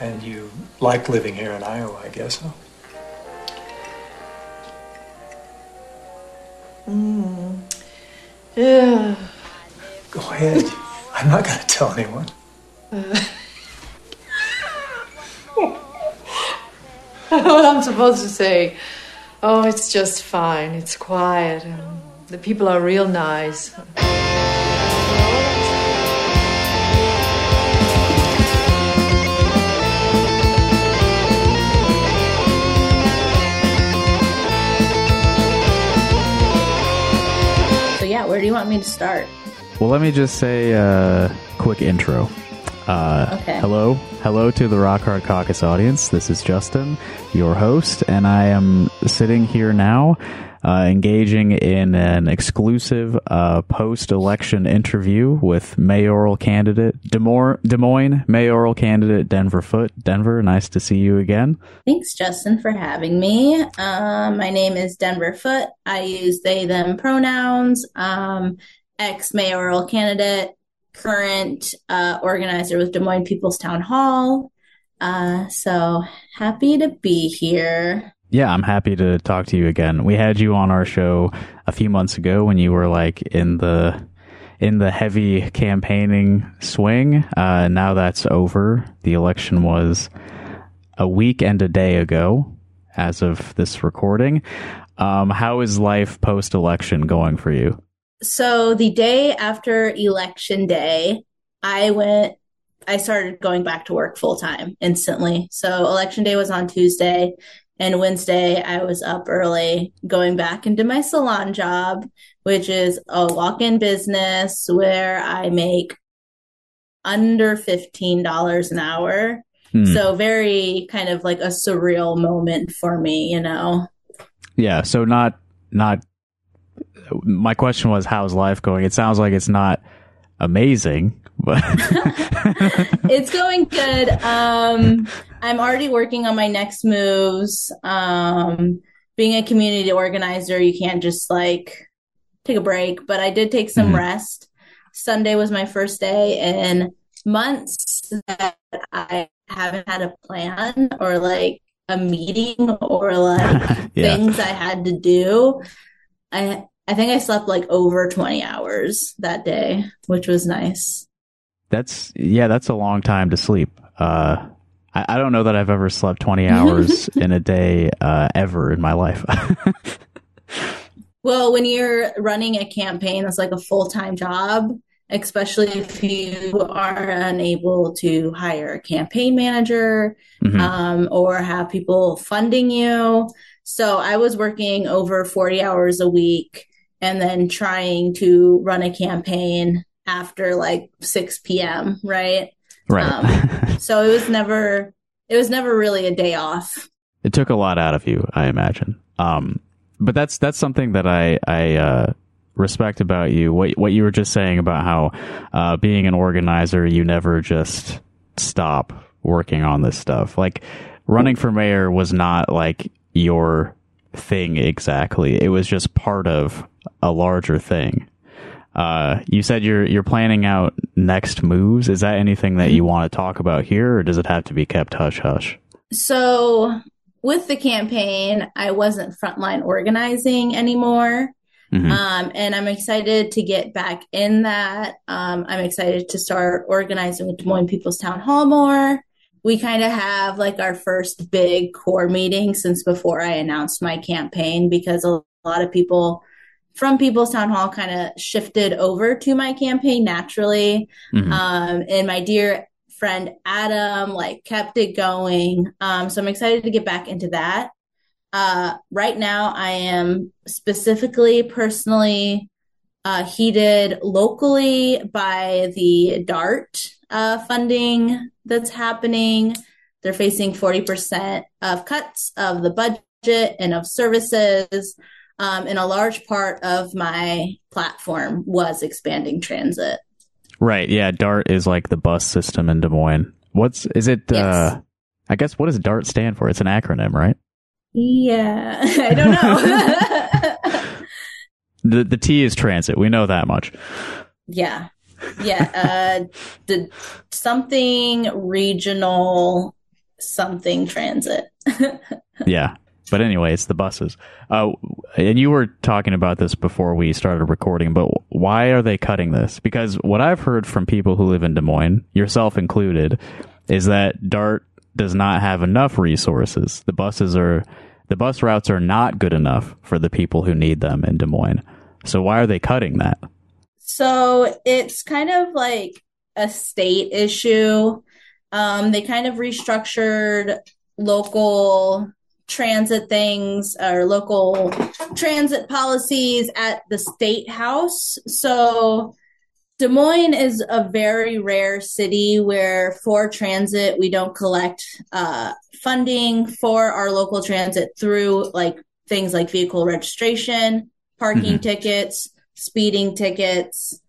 And you like living here in Iowa, I guess, huh? Mm. Yeah. Go ahead. I'm not going to tell anyone. Uh. what I'm supposed to say. Oh, it's just fine. It's quiet. The people are real nice. Where do you want me to start? Well, let me just say a quick intro. Uh, Okay. Hello, hello to the Rock Hard Caucus audience. This is Justin, your host, and I am sitting here now, uh, engaging in an exclusive uh, post-election interview with mayoral candidate Des Moines, Des Moines mayoral candidate Denver Foote. Denver, nice to see you again. Thanks, Justin, for having me. Um, my name is Denver Foote. I use they, them pronouns. Um, ex mayoral candidate, current uh, organizer with Des Moines People's Town Hall. Uh, so happy to be here. Yeah, I'm happy to talk to you again. We had you on our show a few months ago when you were like in the in the heavy campaigning swing. Uh, now that's over. The election was a week and a day ago, as of this recording. Um, how is life post election going for you? So the day after election day, I went, I started going back to work full time instantly. So election day was on Tuesday and Wednesday I was up early going back into my salon job, which is a walk-in business where I make under $15 an hour. Hmm. So very kind of like a surreal moment for me, you know. Yeah, so not not. My question was, how's life going? It sounds like it's not amazing, but it's going good. Um, I'm already working on my next moves. Um, being a community organizer, you can't just like take a break, but I did take some Mhm. rest. Sunday was my first day in months that I haven't had a plan or like a meeting or like yeah. things I had to do. I I think I slept like over 20 hours that day, which was nice. That's yeah, that's a long time to sleep. Uh, I, I don't know that I've ever slept twenty hours in a day uh, ever in my life. Well, when you're running a campaign that's like a full-time job, especially if you are unable to hire a campaign manager Mhm. um, or have people funding you. So I was working over 40 hours a week and then trying to run a campaign after like 6 p.m., right? right. Um, so it was never it was never really a day off. it took a lot out of you, I imagine. Um, but that's that's something that I I uh, respect about you. What what you were just saying about how uh, being an organizer, you never just stop working on this stuff. Like running for mayor was not like your thing exactly. It was just part of a larger thing. Uh, you said you're you're planning out next moves. Is that anything that you want to talk about here, or does it have to be kept hush hush? So with the campaign, I wasn't frontline organizing anymore. Mhm. Um, and I'm excited to get back in that. Um, I'm excited to start organizing with Des Moines People's Town Hall more. We kind of have like our first big core meeting since before I announced my campaign because a lot of people from People's Town Hall kind of shifted over to my campaign naturally. Mhm. Um, and my dear friend Adam like kept it going. Um, so I'm excited to get back into that. Uh, right now, I am specifically, personally, uh, heated locally by the DART uh, funding that's happening. They're facing 40% of cuts of the budget and of services. Um, and a large part of my platform was expanding transit. Right. Yeah. DART is like the bus system in Des Moines. What's is it? Yes. Uh, I guess what does DART stand for? It's an acronym, right? Yeah, I don't know. The the T is transit. We know that much. yeah, yeah. Uh, the something regional something transit. yeah. But anyway, it's the buses. Uh, and you were talking about this before we started recording, but why are they cutting this? Because what I've heard from people who live in Des Moines, yourself included, is that DART does not have enough resources. The buses are, the bus routes are not good enough for the people who need them in Des Moines. So why are they cutting that? So it's kind of like a state issue. Um, they kind of restructured local transit things or local transit policies at the state house. So Des Moines is a very rare city where for transit we don't collect uh, funding for our local transit through like things like vehicle registration, parking mm-hmm. tickets, speeding tickets,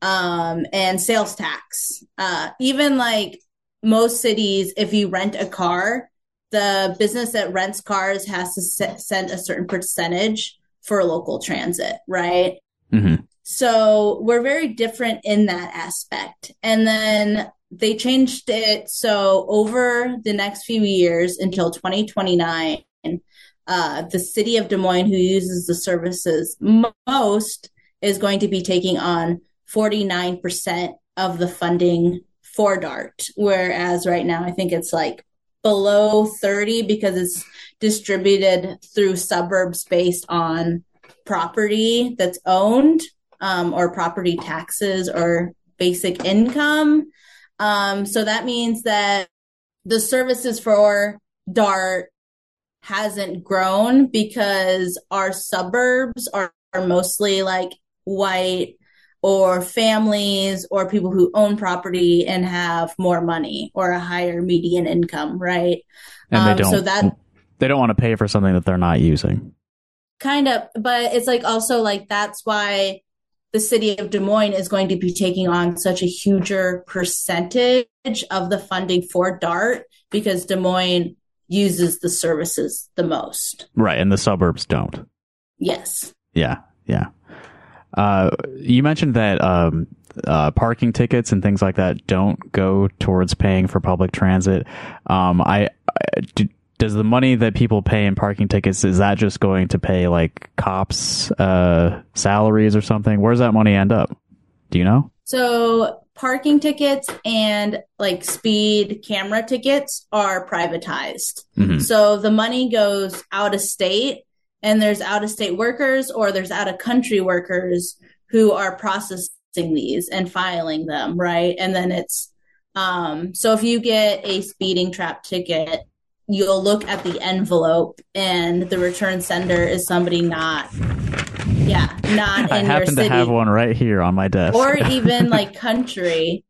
um, and sales tax. Uh, even like most cities, if you rent a car, the business that rents cars has to send a certain percentage for local transit, right? Mm-hmm. So we're very different in that aspect. And then they changed it so over the next few years until 2029, uh, the city of Des Moines, who uses the services most, is going to be taking on 49% of the funding for DART. Whereas right now, I think it's like below 30 because it's distributed through suburbs based on property that's owned um, or property taxes or basic income. Um, so that means that the services for DART hasn't grown because our suburbs are, are mostly like white or families or people who own property and have more money or a higher median income, right? And um, they don't. So that they don't want to pay for something that they're not using. Kind of, but it's like also like that's why the city of Des Moines is going to be taking on such a huger percentage of the funding for DART because Des Moines uses the services the most. Right, and the suburbs don't. Yes. Yeah, yeah. Uh, you mentioned that um, uh, parking tickets and things like that don't go towards paying for public transit. Um, I, I do, does the money that people pay in parking tickets is that just going to pay like cops uh, salaries or something? Where does that money end up? Do you know? So parking tickets and like speed camera tickets are privatized. Mm-hmm. So the money goes out of state and there's out of state workers or there's out of country workers who are processing these and filing them, right? And then it's um so if you get a speeding trap ticket, you'll look at the envelope and the return sender is somebody not yeah, not I happen to have one right here on my desk. or even like country.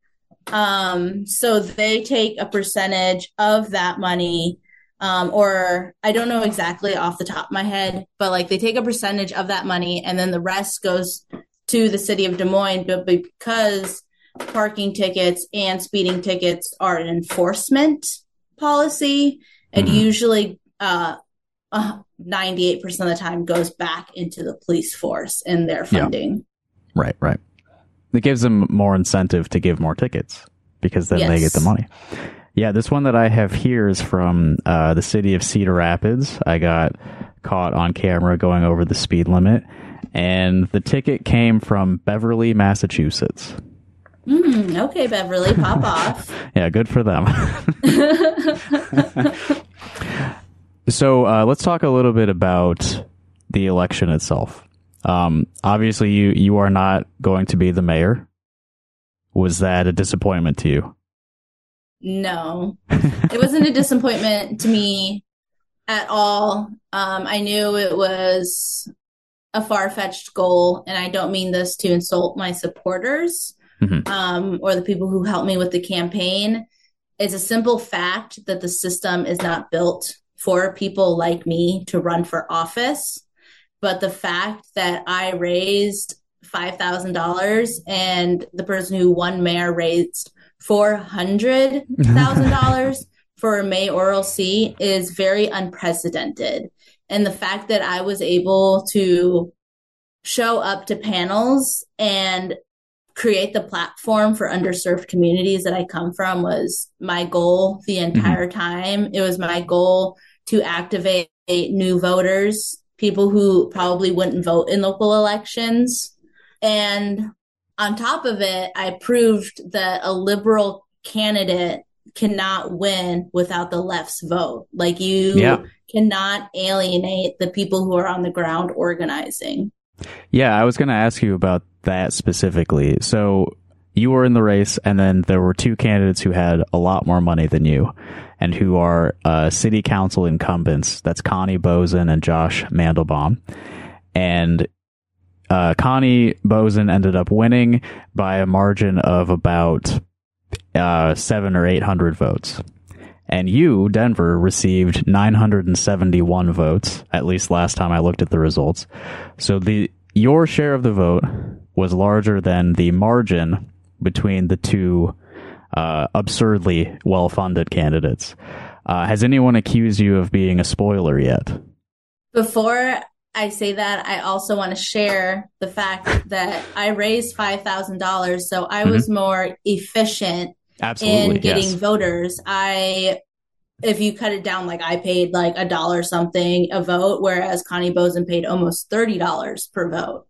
Um so they take a percentage of that money um, or I don't know exactly off the top of my head, but like they take a percentage of that money and then the rest goes to the city of Des Moines. But because parking tickets and speeding tickets are an enforcement policy, it mm-hmm. usually uh, uh, 98% of the time goes back into the police force and their funding. Yeah. Right, right. It gives them more incentive to give more tickets because then yes. they get the money. Yeah, this one that I have here is from uh, the city of Cedar Rapids. I got caught on camera going over the speed limit, and the ticket came from Beverly, Massachusetts. Mm, okay, Beverly, pop off. yeah, good for them. so uh, let's talk a little bit about the election itself. Um, obviously, you you are not going to be the mayor. Was that a disappointment to you? No, it wasn't a disappointment to me at all. Um, I knew it was a far fetched goal, and I don't mean this to insult my supporters mm-hmm. um, or the people who helped me with the campaign. It's a simple fact that the system is not built for people like me to run for office. But the fact that I raised $5,000 and the person who won mayor raised $400,000 for a mayoral seat is very unprecedented. And the fact that I was able to show up to panels and create the platform for underserved communities that I come from was my goal the entire mm-hmm. time. It was my goal to activate new voters, people who probably wouldn't vote in local elections. And on top of it, I proved that a liberal candidate cannot win without the left's vote. Like you yeah. cannot alienate the people who are on the ground organizing. Yeah, I was going to ask you about that specifically. So you were in the race, and then there were two candidates who had a lot more money than you, and who are uh, city council incumbents. That's Connie Boesen and Josh Mandelbaum. And uh, Connie Boesen ended up winning by a margin of about uh, seven or eight hundred votes. And you, Denver, received 971 votes, at least last time I looked at the results. So the your share of the vote was larger than the margin between the two uh, absurdly well funded candidates. Uh, has anyone accused you of being a spoiler yet? Before I say that, I also want to share the fact that I raised $5,000, so I mm-hmm. was more efficient Absolutely, in getting yes. voters. I if you cut it down, like I paid like a dollar something a vote, whereas Connie Boesen paid almost thirty dollars per vote.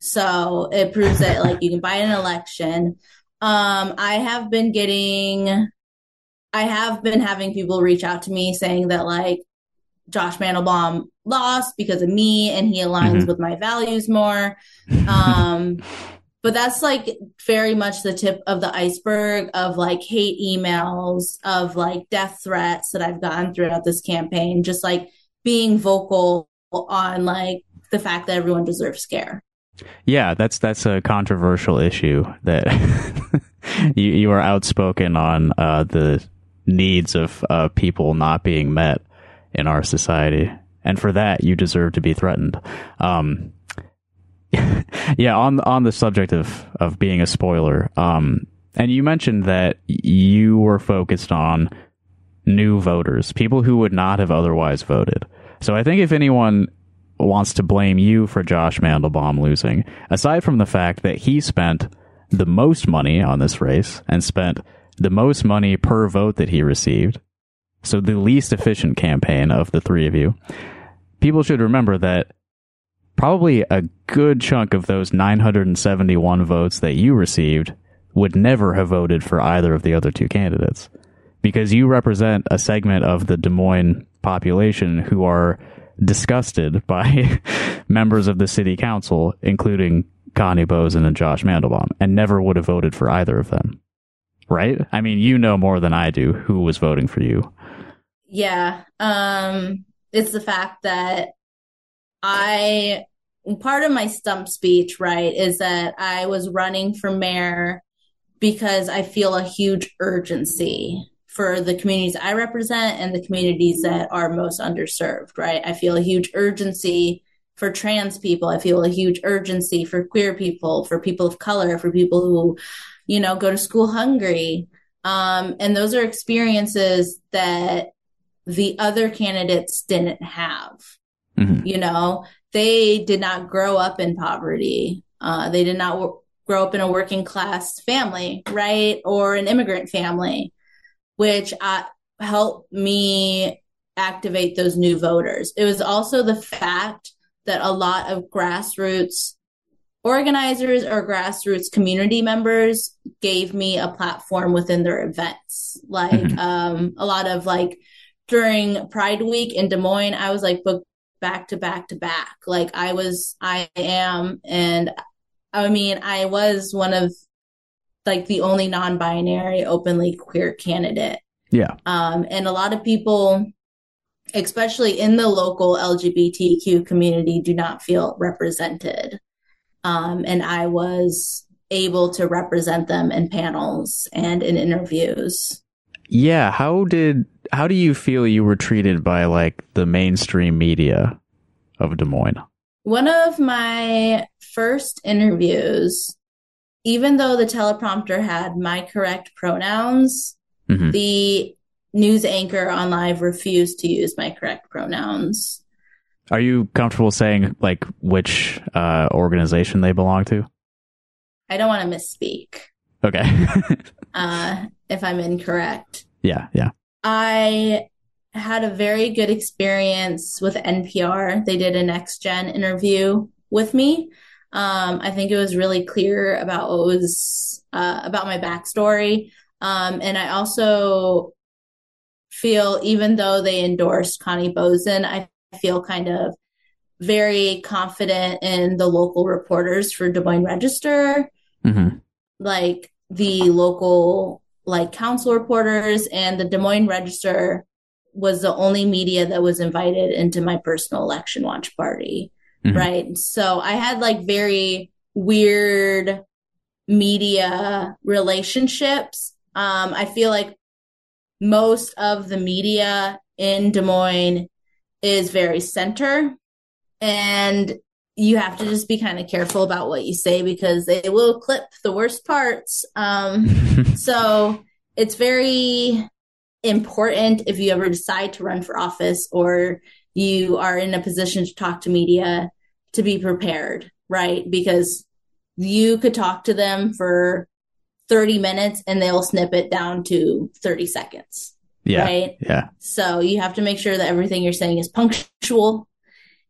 So it proves that like you can buy an election. Um, I have been getting, I have been having people reach out to me saying that like Josh Mandelbaum lost because of me and he aligns mm-hmm. with my values more. Um, but that's like very much the tip of the iceberg of like hate emails, of like death threats that I've gotten throughout this campaign, just like being vocal on like the fact that everyone deserves care. Yeah, that's that's a controversial issue that you you are outspoken on uh, the needs of uh, people not being met in our society, and for that you deserve to be threatened. Um, yeah, on on the subject of of being a spoiler, um, and you mentioned that you were focused on new voters, people who would not have otherwise voted. So I think if anyone wants to blame you for Josh Mandelbaum losing, aside from the fact that he spent the most money on this race and spent the most money per vote that he received, so the least efficient campaign of the three of you, people should remember that probably a good chunk of those 971 votes that you received would never have voted for either of the other two candidates because you represent a segment of the Des Moines population who are disgusted by members of the city council, including Connie Boesen and Josh Mandelbaum, and never would have voted for either of them. Right? I mean, you know more than I do who was voting for you. Yeah. Um, it's the fact that I, part of my stump speech, right, is that I was running for mayor because I feel a huge urgency for the communities I represent and the communities that are most underserved, right? I feel a huge urgency for trans people. I feel a huge urgency for queer people, for people of color, for people who, you know, go to school hungry. Um, and those are experiences that the other candidates didn't have. Mm-hmm. You know, they did not grow up in poverty. Uh, they did not w- grow up in a working class family, right? Or an immigrant family which uh, helped me activate those new voters. It was also the fact that a lot of grassroots organizers or grassroots community members gave me a platform within their events. Like mm-hmm. um, a lot of like during Pride Week in Des Moines, I was like booked back to back to back. Like I was, I am, and I mean, I was one of like the only non-binary openly queer candidate. Yeah. Um, and a lot of people, especially in the local LGBTQ community, do not feel represented. Um, and I was able to represent them in panels and in interviews. Yeah. How did, how do you feel you were treated by like the mainstream media of Des Moines? One of my first interviews even though the teleprompter had my correct pronouns, mm-hmm. the news anchor on live refused to use my correct pronouns. Are you comfortable saying like which uh, organization they belong to? I don't want to misspeak. Okay. uh, if I'm incorrect. Yeah, yeah. I had a very good experience with NPR. They did a next gen interview with me. Um, I think it was really clear about what was uh, about my backstory. Um, and I also feel, even though they endorsed Connie Boesen, I feel kind of very confident in the local reporters for Des Moines Register, mm-hmm. like the local like council reporters and the Des Moines Register was the only media that was invited into my personal election watch party. Mm-hmm. Right. So I had like very weird media relationships. Um, I feel like most of the media in Des Moines is very center and you have to just be kind of careful about what you say because they will clip the worst parts. Um, so it's very important if you ever decide to run for office or you are in a position to talk to media to be prepared, right? Because you could talk to them for 30 minutes and they'll snip it down to 30 seconds. Yeah. Right. Yeah. So you have to make sure that everything you're saying is punctual.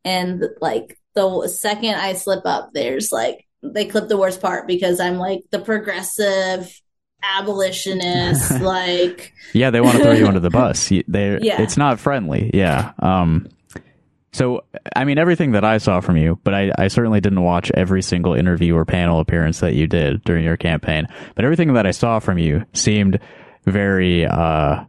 And like the second I slip up, there's like, they clip the worst part because I'm like the progressive abolitionist, like. Yeah. They want to throw you under the bus. They, yeah. It's not friendly. Yeah. Um, so, I mean, everything that I saw from you, but I, I, certainly didn't watch every single interview or panel appearance that you did during your campaign. But everything that I saw from you seemed very, uh,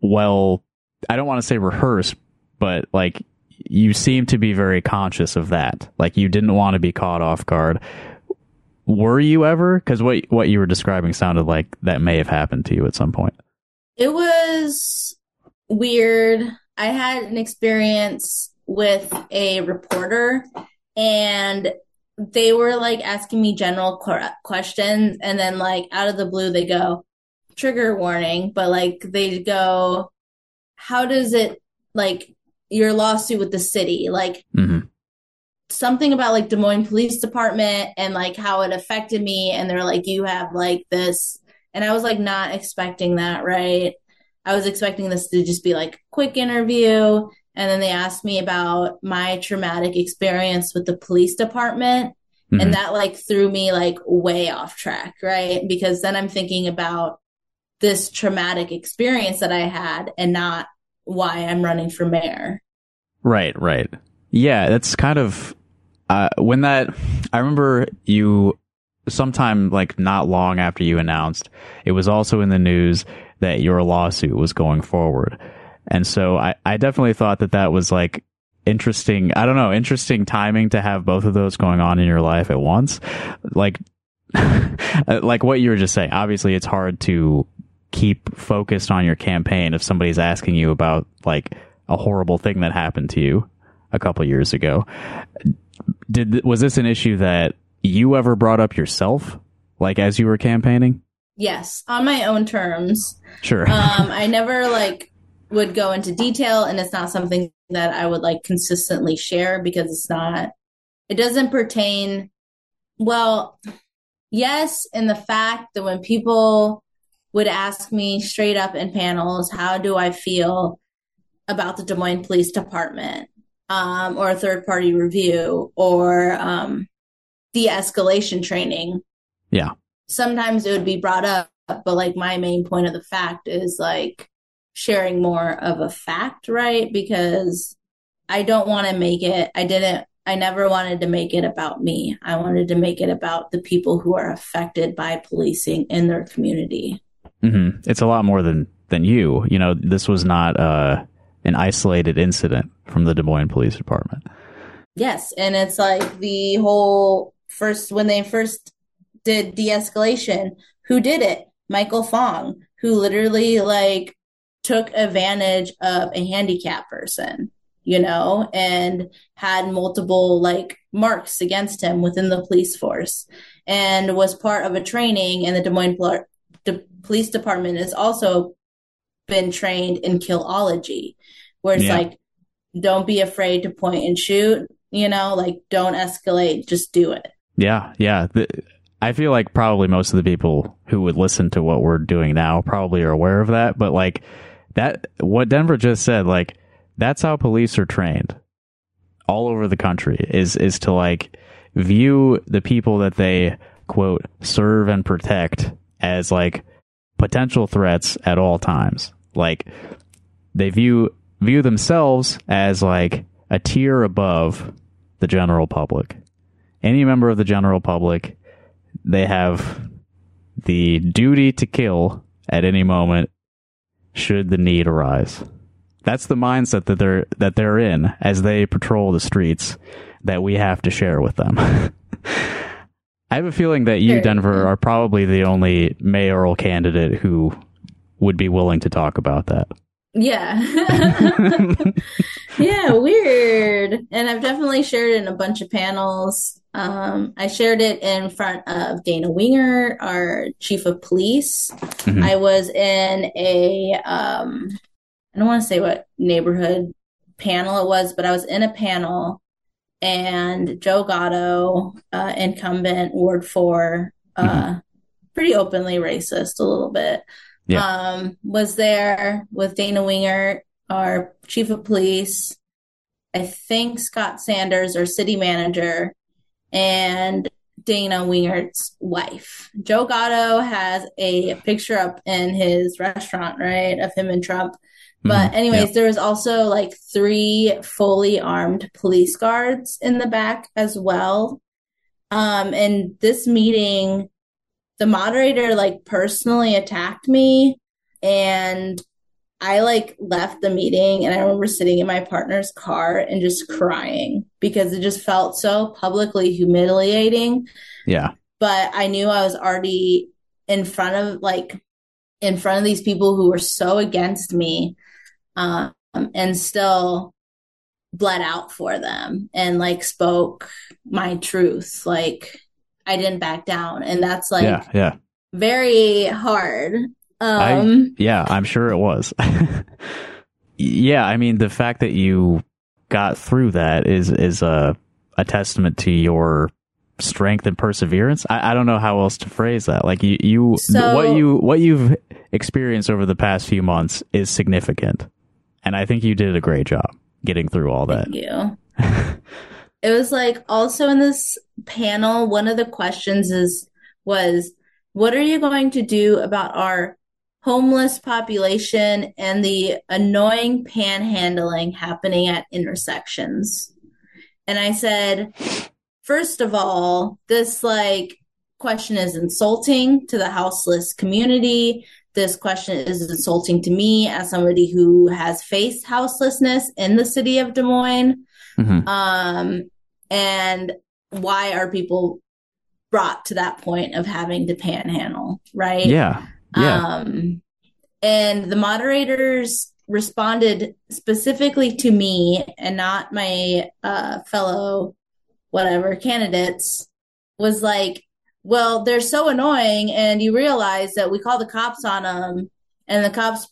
well, I don't want to say rehearsed, but like you seem to be very conscious of that. Like you didn't want to be caught off guard. Were you ever? Because what what you were describing sounded like that may have happened to you at some point. It was weird. I had an experience with a reporter, and they were like asking me general questions, and then like out of the blue, they go, "Trigger warning," but like they go, "How does it like?" Your lawsuit with the city, like mm-hmm. something about like Des Moines Police Department and like how it affected me. And they're like, you have like this. And I was like, not expecting that, right? I was expecting this to just be like quick interview. And then they asked me about my traumatic experience with the police department. Mm-hmm. And that like threw me like way off track, right? Because then I'm thinking about this traumatic experience that I had and not why I'm running for mayor. Right, right. Yeah, that's kind of uh, when that. I remember you sometime like not long after you announced, it was also in the news that your lawsuit was going forward. And so I, I definitely thought that that was like interesting. I don't know, interesting timing to have both of those going on in your life at once. Like, like what you were just saying. Obviously, it's hard to keep focused on your campaign if somebody's asking you about like a horrible thing that happened to you a couple years ago. Did was this an issue that you ever brought up yourself like as you were campaigning? Yes, on my own terms. Sure. um I never like would go into detail and it's not something that I would like consistently share because it's not it doesn't pertain well yes in the fact that when people would ask me straight up in panels, how do I feel about the Des Moines Police Department um, or a third party review or um, de escalation training? Yeah. Sometimes it would be brought up, but like my main point of the fact is like sharing more of a fact, right? Because I don't want to make it, I didn't I never wanted to make it about me. I wanted to make it about the people who are affected by policing in their community. Mm-hmm. It's a lot more than than you. You know, this was not uh, an isolated incident from the Des Moines Police Department. Yes, and it's like the whole first when they first did de-escalation. Who did it? Michael Fong, who literally like took advantage of a handicapped person, you know, and had multiple like marks against him within the police force and was part of a training in the Des Moines police department has also been trained in killology, where it's yeah. like, don't be afraid to point and shoot, you know, like don't escalate, just do it. Yeah, yeah. The, I feel like probably most of the people who would listen to what we're doing now probably are aware of that, but like that what Denver just said, like that's how police are trained all over the country is is to like view the people that they quote serve and protect as like potential threats at all times. Like they view view themselves as like a tier above the general public. Any member of the general public, they have the duty to kill at any moment should the need arise. That's the mindset that they're that they're in as they patrol the streets that we have to share with them. I have a feeling that you, Denver, are probably the only mayoral candidate who would be willing to talk about that. Yeah. yeah, weird. And I've definitely shared it in a bunch of panels. Um, I shared it in front of Dana Wingert, our chief of police. Mhm. I was in a, um, I don't want to say what neighborhood panel it was, but I was in a panel and Joe Gatto, uh, incumbent Ward 4, uh, pretty openly racist a little bit Yeah. um, was there with Dana Wingert, our chief of police, I think Scott Sanders, our city manager, and Dana Wingert's wife. Joe Gatto has a picture up in his restaurant, right, of him and Trump. But Mhm. anyways, Yeah. there was also like three fully armed police guards in the back as well. Um, and this meeting, the moderator like personally attacked me and I like left the meeting and I remember sitting in my partner's car and just crying because it just felt so publicly humiliating yeah. but I knew I was already in front of like in front of these people who were so against me um and still bled out for them and like spoke my truth like I didn't back down and that's like yeah. Yeah. very hard I- um Yeah, I'm sure it was. yeah, I mean the fact that you got through that is is a a testament to your strength and perseverance. I, I don't know how else to phrase that. Like you, you So- what you what you've experienced over the past few months is significant, and I think you did a great job getting through all that. Thank you. it was like also in this panel, one of the questions is was what are you going to do about our homeless population and the annoying panhandling happening at intersections? And I said, first of all, this like question is insulting to the houseless community. This question is insulting to me as somebody who has faced houselessness in the city of Des Moines. Mhm. Um, and why are people brought to that point of having to panhandle, right? Yeah, yeah, Um, and the moderators responded specifically to me and not my uh, fellow whatever candidates was like, well, they're so annoying, and you realize that we call the cops on them, and the cops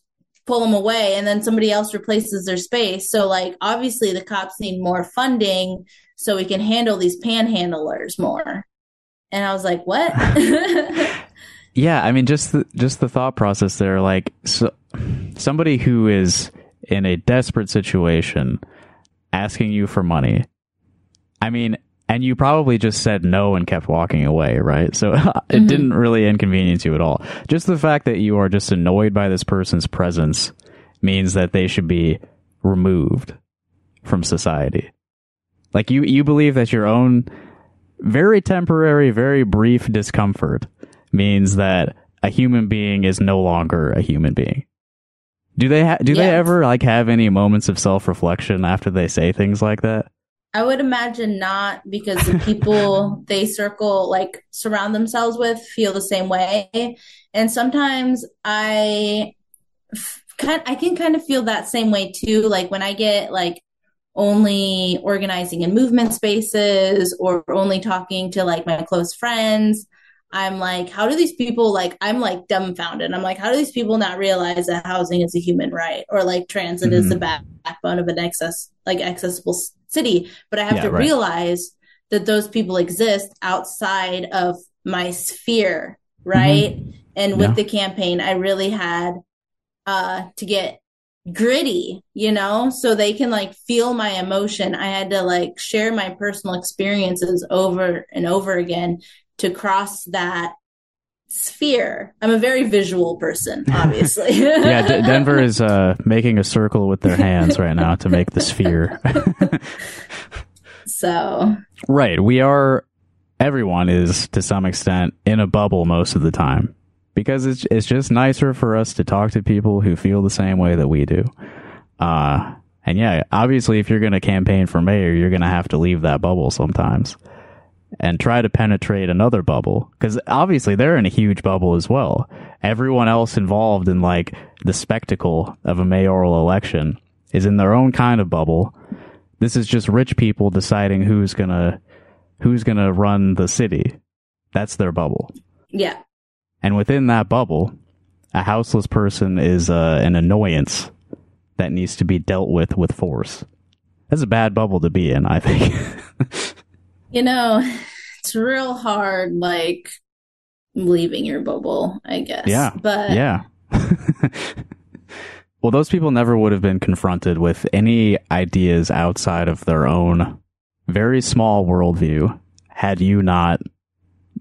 pull them away, and then somebody else replaces their space. So, like, obviously, the cops need more funding so we can handle these panhandlers more. And I was like, what? yeah. I mean, just the just the thought process there. Like so, somebody who is in a desperate situation, asking you for money. I mean, and you probably just said no and kept walking away, right? So it Mhm. didn't really inconvenience you at all. Just the fact that you are just annoyed by this person's presence means that they should be removed from society. Like you, you believe that your own very temporary, very brief discomfort means that a human being is no longer a human being. Do they ha- do they ever like have any moments of self reflection after they say things like that? I would imagine not because the people they circle, like surround themselves with, feel the same way. And sometimes I kind, I can kind of feel that same way too. Like when I get like only organizing in movement spaces or only talking to like my close friends. I'm like, how do these people like? I'm like dumbfounded. I'm like, how do these people not realize that housing is a human right or like transit is the mm-hmm. backbone of an access like accessible city? But I have Yeah, to right. realize that those people exist outside of my sphere, right? Mm-hmm. And with Yeah. the campaign, I really had uh to get gritty, you know, so they can like feel my emotion. I had to like share my personal experiences over and over again to cross that sphere. I'm a very visual person, obviously. yeah, D- Denver is uh, making a circle with their hands right now to make the sphere. so, right. We are, everyone is to some extent in a bubble most of the time because it's, it's just nicer for us to talk to people who feel the same way that we do. Uh, and yeah, obviously, if you're going to campaign for mayor, you're going to have to leave that bubble sometimes and try to penetrate another bubble because obviously they're in a huge bubble as well. Everyone else involved in like the spectacle of a mayoral election is in their own kind of bubble. This is just rich people deciding who's gonna who's gonna run the city. That's their bubble. yeah. And within that bubble, a houseless person is uh, an annoyance that needs to be dealt with with force. That's a bad bubble to be in, I think. You know, it's real hard, like leaving your bubble, I guess. Yeah. But yeah. well, those people never would have been confronted with any ideas outside of their own very small worldview had you not,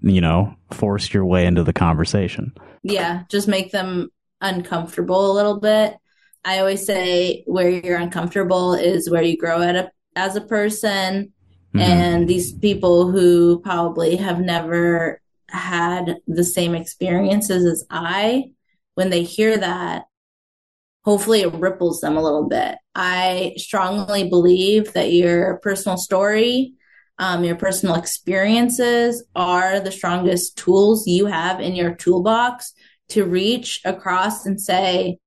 you know, forced your way into the conversation. yeah, just make them uncomfortable a little bit. I always say where you're uncomfortable is where you grow at a, as a person. Mhm. And these people who probably have never had the same experiences as I, when they hear that, hopefully it ripples them a little bit. I strongly believe that your personal story, um, your personal experiences are the strongest tools you have in your toolbox to reach across and say,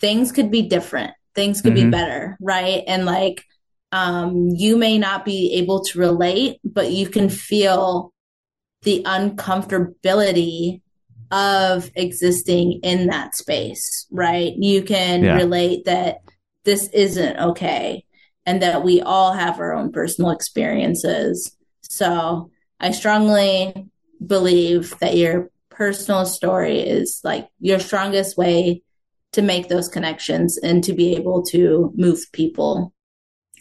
things could be different, things could be Mhm. better, right? And like, um, you may not be able to relate, but you can feel the uncomfortability of existing in that space, right? You can Yeah. relate that this isn't okay and that we all have our own personal experiences. So I strongly believe that your personal story is like your strongest way to make those connections and to be able to move people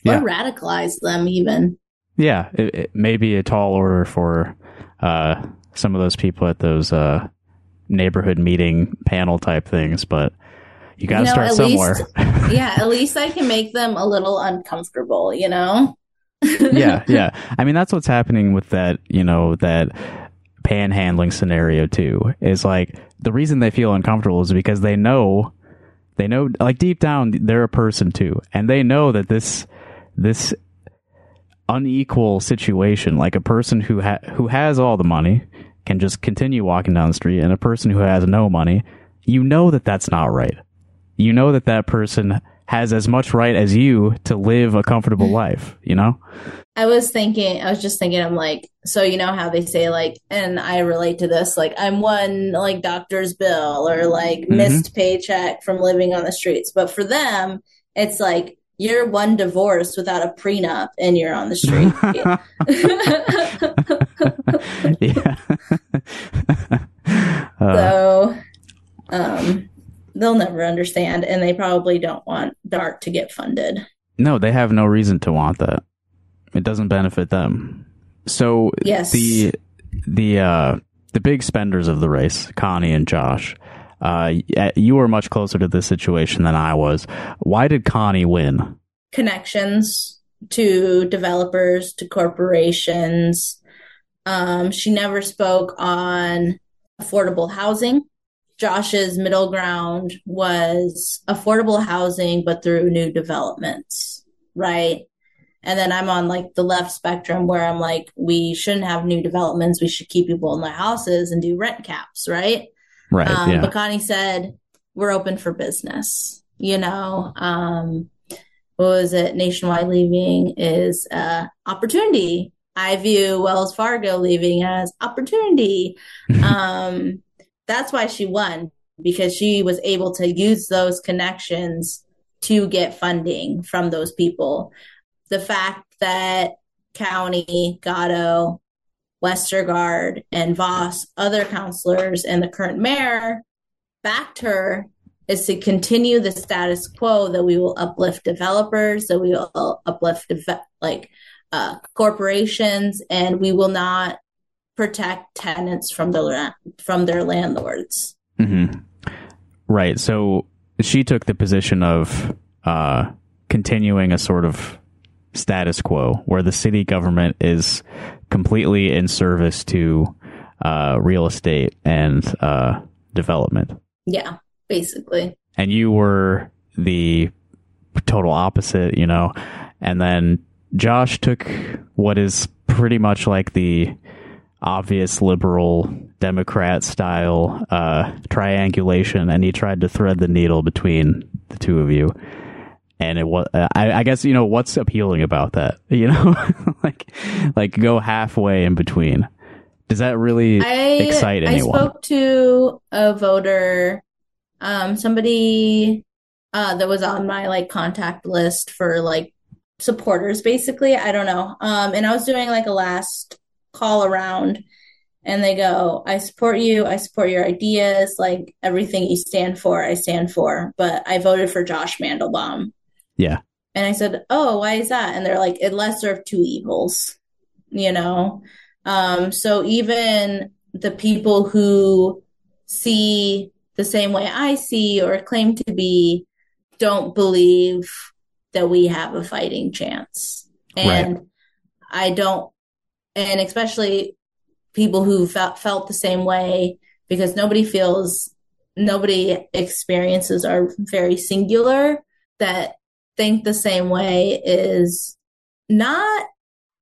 Yeah. or radicalize them even. Yeah, it, it may be a tall order for uh, some of those people at those uh, neighborhood meeting panel type things, but you got to You know, start somewhere. least- yeah, at least I can make them a little uncomfortable, you know? yeah, yeah. I mean, that's what's happening with that, you know, that panhandling scenario too. Is like the reason they feel uncomfortable is because they know, they know, like deep down, they're a person too, and they know that this, this unequal situation, like a person who ha- who has all the money can just continue walking down the street, and a person who has no money, you know that that's not right. You know that that person has as much right as you to live a comfortable life. You know. I was thinking, I was just thinking, I'm like, so you know how they say, like, and I relate to this, like, I'm one, like, doctor's bill or like Mhm. missed paycheck from living on the streets. But for them, it's like, you're one divorce without a prenup and you're on the street. yeah. Uh, so, um, they'll never understand and they probably don't want DART to get funded. no, they have no reason to want that. It doesn't benefit them. So Yes. the the uh, the big spenders of the race, Connie and Josh. Uh, you were much closer to this situation than I was. Why did Connie win? connections to developers, to corporations. Um, she never spoke on affordable housing. Josh's middle ground was affordable housing, but through new developments, right? And then I'm on like the left spectrum where I'm like, we shouldn't have new developments. We should keep people in their houses and do rent caps, right? Right. Um, yeah. But Connie said, we're open for business. You know, um, what was it? Nationwide leaving is uh, opportunity. I view Wells Fargo leaving as opportunity. um, that's why she won because she was able to use those connections to get funding from those people. The fact that County, Gatto, Westergaard and Voss, other councilors, and the current mayor backed her is to continue the status quo that we will uplift developers, that we will uplift like uh, corporations, and we will not protect tenants from their from their landlords. Mm-hmm. Right. So she took the position of uh, continuing a sort of status quo where the city government is completely in service to uh, real estate and uh, development. Yeah, basically. And you were the total opposite, you know. And then Josh took what is pretty much like the obvious liberal Democrat style uh, triangulation, and he tried to thread the needle between the two of you. And it was, I, I guess, you know, what's appealing about that? You know, like, like go halfway in between. Does that really I, excite anyone? I spoke to a voter, um, somebody uh, that was on my like contact list for like supporters, basically. I don't know. Um, and I was doing like a last call around and they go, I support you. I support your ideas. Like everything you stand for, I stand for. But I voted for Josh Mandelbaum. Yeah. And I said, Oh, why is that? And they're like, it lesser of two evils, you know? Um, so even the people who see the same way I see or claim to be don't believe that we have a fighting chance. And right. I don't and especially people who felt felt the same way because nobody feels nobody experiences are very singular that think the same way is not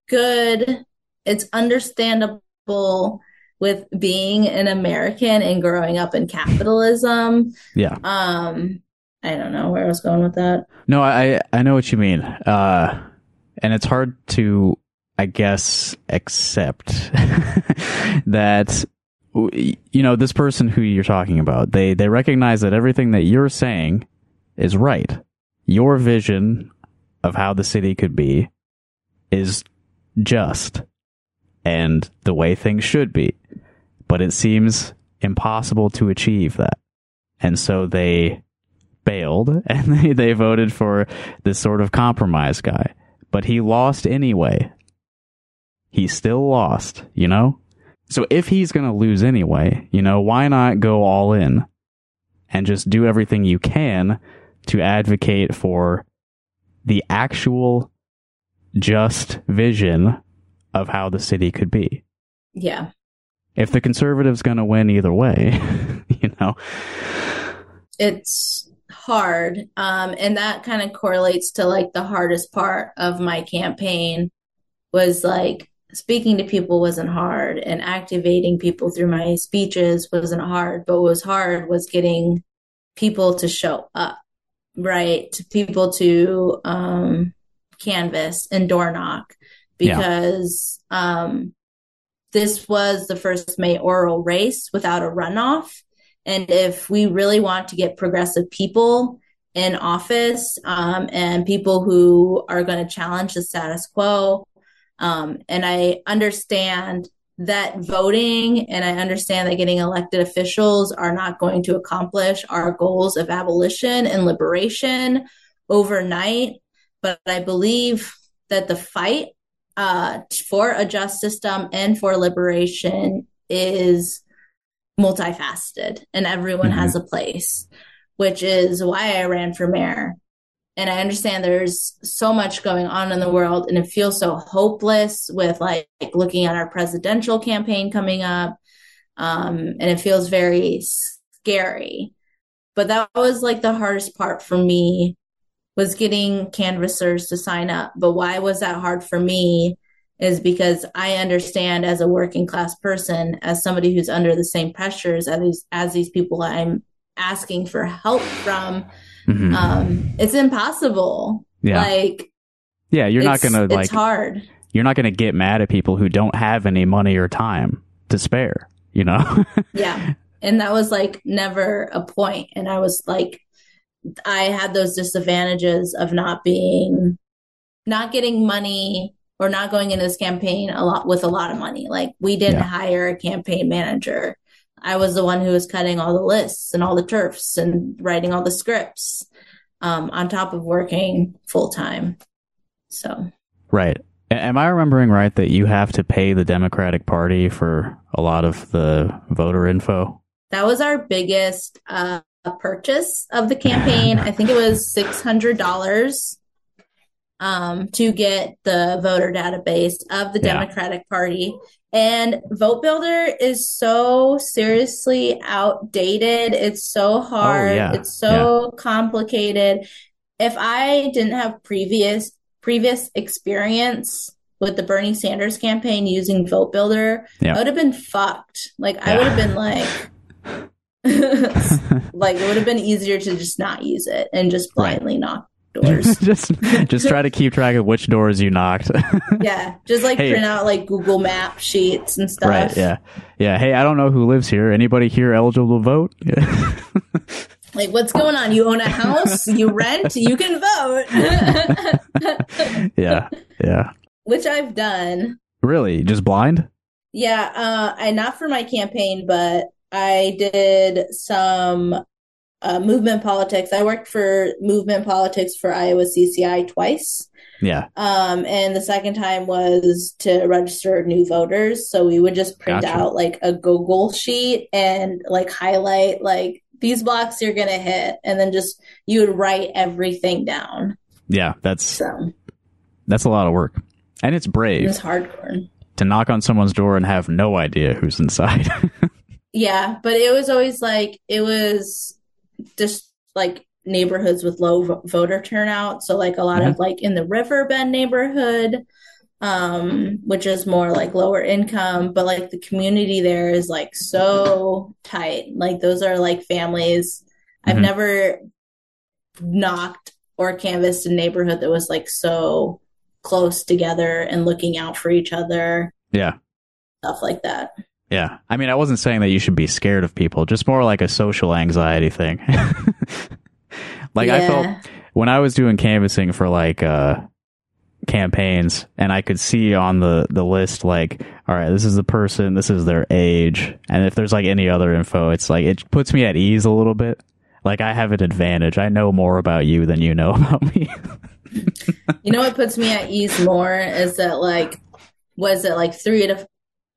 good. It's understandable with being an american and growing up in capitalism. Yeah. Um i don't know where i was going with that. No i i know what you mean. Uh and it's hard to I guess, accept that you know this person who you're talking about they they recognize that everything that you're saying is right your vision of how the city could be is just and the way things should be. But it seems impossible to achieve that. And so they bailed and they, they voted for this sort of compromise guy. But he lost anyway. He still lost, you know? So if he's going to lose anyway, you know, why not go all in and just do everything you can to advocate for the actual just vision of how the city could be? Yeah. If the conservative's going to win either way, you know. It's hard. Um, and that kind of correlates to like the hardest part of my campaign was like speaking to people wasn't hard and activating people through my speeches wasn't hard but what was hard was getting people to show up right to people to um canvas and door knock because yeah. um this was the first mayoral race without a runoff and if we really want to get progressive people in office um, and people who are going to challenge the status quo um, and I understand that voting and I understand that getting elected officials are not going to accomplish our goals of abolition and liberation overnight. But I believe that the fight uh, for a just system and for liberation is multifaceted and everyone mm-hmm. has a place, which is why I ran for mayor and I understand there's so much going on in the world and it feels so hopeless with like, like looking at our presidential campaign coming up. Um, and it feels very scary. But that was like the hardest part for me was getting canvassers to sign up. But why was that hard for me is because I understand as a working class person, as somebody who's under the same pressures as these, as these people I'm asking for help from Mm-hmm. Um, it's impossible. Yeah. Like, yeah, you're not gonna like. It's hard. You're not gonna get mad at people who don't have any money or time to spare. You know. yeah, and that was like never a point. And I was like, I had those disadvantages of not being, not getting money or not going into this campaign a lot with a lot of money. Like we didn't Yeah. hire a campaign manager. I was the one who was cutting all the lists and all the turfs and writing all the scripts, um, on top of working full time. So Right. Am I remembering right that you have to pay the Democratic Party for a lot of the voter info? that was our biggest uh, purchase of the campaign. I think it was six hundred dollars um, to get the voter database of the Yeah. Democratic Party. And Vote Builder is so seriously outdated. It's so hard. Oh, yeah. It's so complicated. If I didn't have previous previous experience with the Bernie Sanders campaign using Vote Builder, Yeah. I would have been fucked. Like I would have been like like it would have been easier to just not use it and just Right. blindly knock doors. just just try to keep track of which doors you knocked. yeah, just like Hey. print out like Google Map sheets and stuff. right, yeah. Yeah, hey, I don't know who lives here. Anybody here eligible to vote? Like, what's going on? You own a house, you rent, you can vote. yeah. Yeah. Which I've done. Really? Just blind? Yeah, uh, I not for my campaign, but I did some uh, movement politics. I worked for movement politics for Iowa CCI twice. Yeah. Um, and the second time was to register new voters. So we would just print Gotcha. out like a Google sheet and like highlight like these blocks you're gonna hit, and then just you would write everything down. Yeah, that's So that's a lot of work. And it's it brave was hardcore. to knock on someone's door and have no idea who's inside. Yeah, but it was always like it was just like neighborhoods with low vo- voter turnout. So like a lot of like in the Riverbend neighborhood, um, which is more like lower income, but like the community there is like so tight. Like those are like families. I've Mhm. never knocked or canvassed a neighborhood that was like so close together and looking out for each other, yeah. stuff like that. Yeah. I mean, I wasn't saying that you should be scared of people, just more like a social anxiety thing. like I felt when I was doing canvassing for like uh campaigns and I could see on the the list like all right, this is the person, this is their age, and if there's like any other info, it's like it puts me at ease a little bit. Like I have an advantage. I know more about you than you know about me. You know what puts me at ease more is that like was it like three to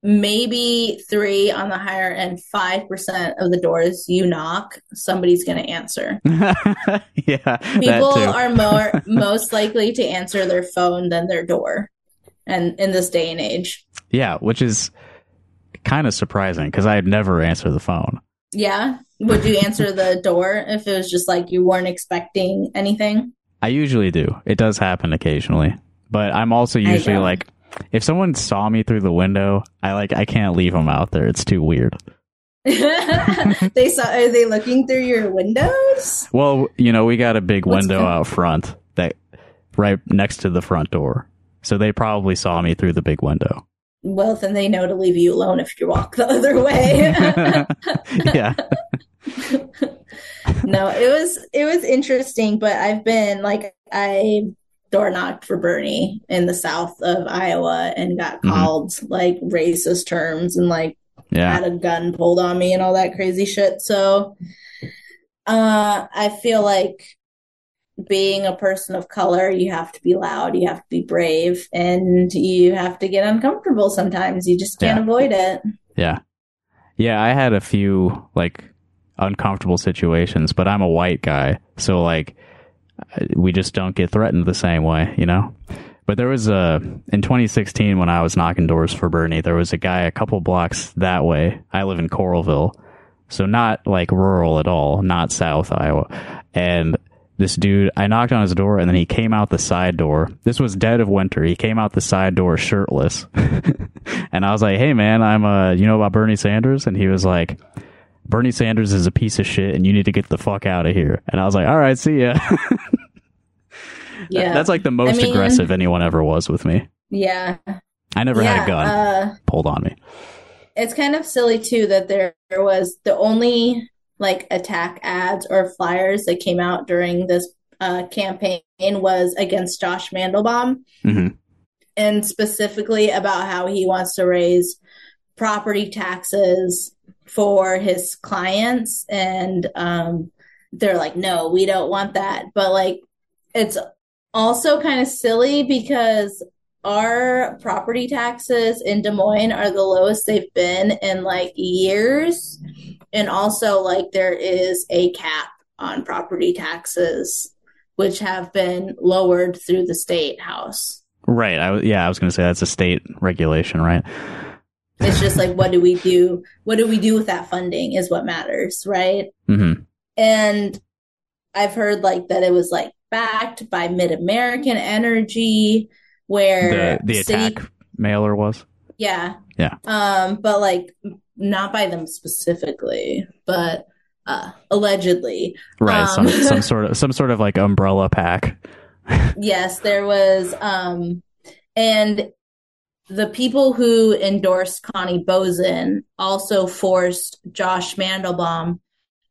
maybe three on the higher end, five percent of the doors you knock, somebody's gonna answer. yeah. that People are more most likely to answer their phone than their door. And in this day and age. Yeah, which is kind of surprising because I'd never answer the phone. Yeah. Would you answer the door if it was just like you weren't expecting anything? I usually do. It does happen occasionally, but I'm also usually like, if someone saw me through the window, I like I can't leave them out there. It's too weird. they saw are they looking through your windows? Well, you know, we got a big What's window that? out front that right next to the front door, so they probably saw me through the big window. Well, then they know to leave you alone if you walk the other way. yeah, no, it was it was interesting, but I've been like I door knocked for Bernie in the south of Iowa and got Mhm. called like racist terms and like yeah, had a gun pulled on me and all that crazy shit. So uh I feel like being a person of color, you have to be loud, you have to be brave, and you have to get uncomfortable sometimes. You just can't Yeah. avoid it. yeah, yeah. I had a few like uncomfortable situations, but I'm a white guy, so like we just don't get threatened the same way, you know. But there was a in 2016 when I was knocking doors for Bernie, there was a guy a couple blocks that way. I live in Coralville, so not like rural at all, not South Iowa. And this dude, I knocked on his door, and then he came out the side door. This was dead of winter. He came out the side door shirtless, and I was like, "Hey, man, I'm uh, you know about Bernie Sanders?" And he was like. Bernie Sanders is a piece of shit and you need to get the fuck out of here. And I was like, all right, see ya. Yeah. That's like the most mean- aggressive anyone ever was with me. yeah. I never had a gun Uh, pulled on me. it's kind of silly too that there was the only like attack ads or flyers that came out during this uh, campaign was against Josh Mandelbaum. Mhm. and specifically about how he wants to raise property taxes for his clients and um, they're like no we don't want that but like it's also kind of silly because our property taxes in Des Moines are the lowest they've been in like years and also like there is a cap on property taxes which have been lowered through the state house Right. I, was, yeah, I was going to say that's a state regulation, right? It's just like, what do we do? What do we do with that funding is what matters, right? Mm-hmm. And I've heard like that it was like backed by Mid American Energy, where The the city- attack mailer was. yeah, Yeah. um, but like not by them specifically, but uh, allegedly, Right. some Um, some sort of some sort of like umbrella pack. yes, there was, um, and the people who endorsed Connie Boesen also forced Josh Mandelbaum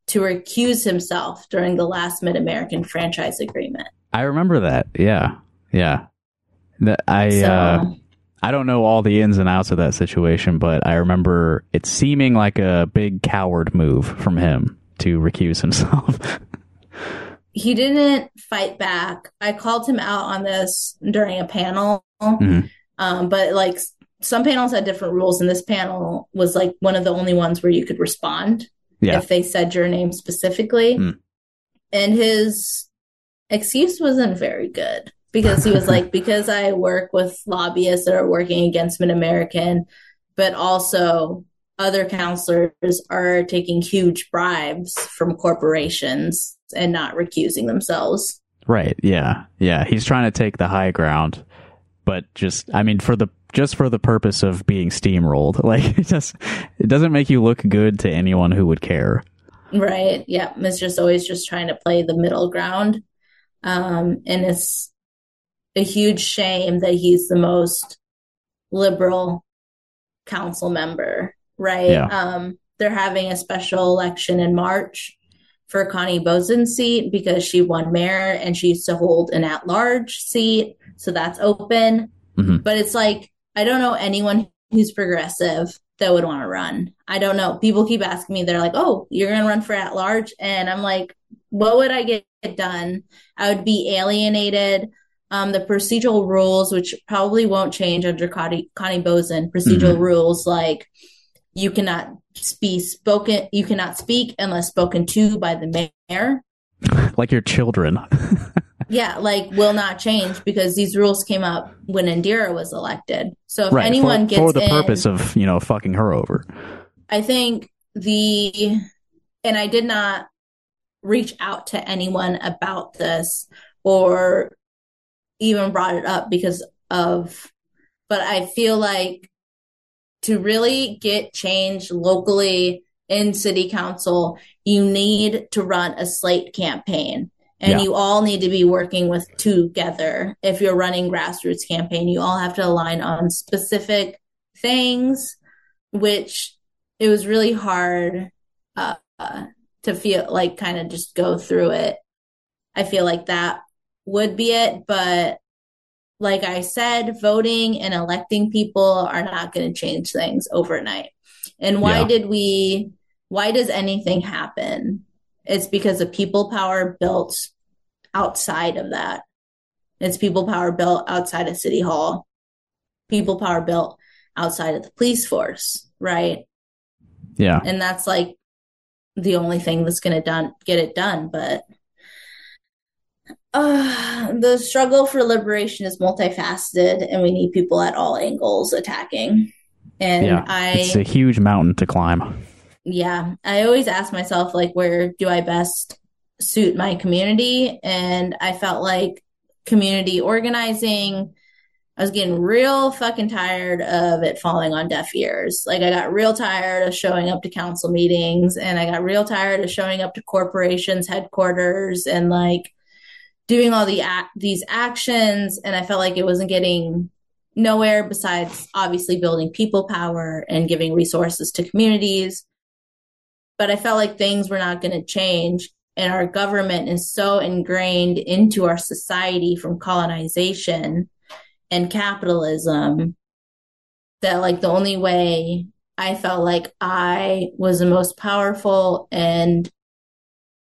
to recuse himself during the last Mid American franchise agreement. I remember that. Yeah. Yeah. That I So, uh I don't know all the ins and outs of that situation, but I remember it seeming like a big coward move from him to recuse himself. he didn't fight back. I called him out on this during a panel, Mhm. Um, but like some panels had different rules, and this panel was like one of the only ones where you could respond Yeah. if they said your name specifically. Hmm. And his excuse wasn't very good because he was like, because I work with lobbyists that are working against Mid American, but also other councilors are taking huge bribes from corporations and not recusing themselves. right. Yeah. Yeah. He's trying to take the high ground, but just I mean for the just for the purpose of being steamrolled. Like it just it doesn't make you look good to anyone who would care. Right. Yeah. It's just always just trying to play the middle ground. Um, and it's a huge shame that he's the most liberal council member, right? Yeah. Um, they're having a special election in March for Connie Boesen's seat because she won mayor and she used to hold an at large seat. So that's open. Mhm. But it's like, I don't know anyone who's progressive that would want to run. I don't know. People keep asking me, they're like, oh, you're going to run for at large? And I'm like, what would I get done? I would be alienated. Um, the procedural rules, which probably won't change under Connie, Connie Boesen, procedural rules like you cannot be spoken, you cannot speak unless spoken to by the mayor. Like your children. Yeah, like will not change because these rules came up when Indira was elected. So if right. anyone for, gets for the in, purpose of, you know, fucking her over. I think the, and I did not reach out to anyone about this or even brought it up because of, but I feel like to really get change locally in city council, you need to run a slate campaign. And Yeah. you all need to be working with together. If you're running grassroots campaign, you all have to align on specific things, which it was really hard uh, to feel like kind of just go through it. I feel like that would be it, but like I said, voting and electing people are not going to change things overnight. And why Yeah. did we, why does anything happen? It's because of people power built outside of that. It's people power built outside of City Hall, people power built outside of the police force, right? Yeah. And that's like the only thing that's going to done get it done. But uh, the struggle for liberation is multifaceted, and we need people at all angles attacking. And yeah. I, It's a huge mountain to climb. Yeah, I always ask myself, like, where do I best suit my community? And I felt like community organizing, I was getting real fucking tired of it falling on deaf ears. Like, I got real tired of showing up to council meetings, and I got real tired of showing up to corporations' headquarters and like doing all the ac- these actions. And I felt like it wasn't getting nowhere besides obviously building people power and giving resources to communities. But I felt like things were not going to change. And our government is so ingrained into our society from colonization. and capitalism that like the only way I felt like I was the most powerful and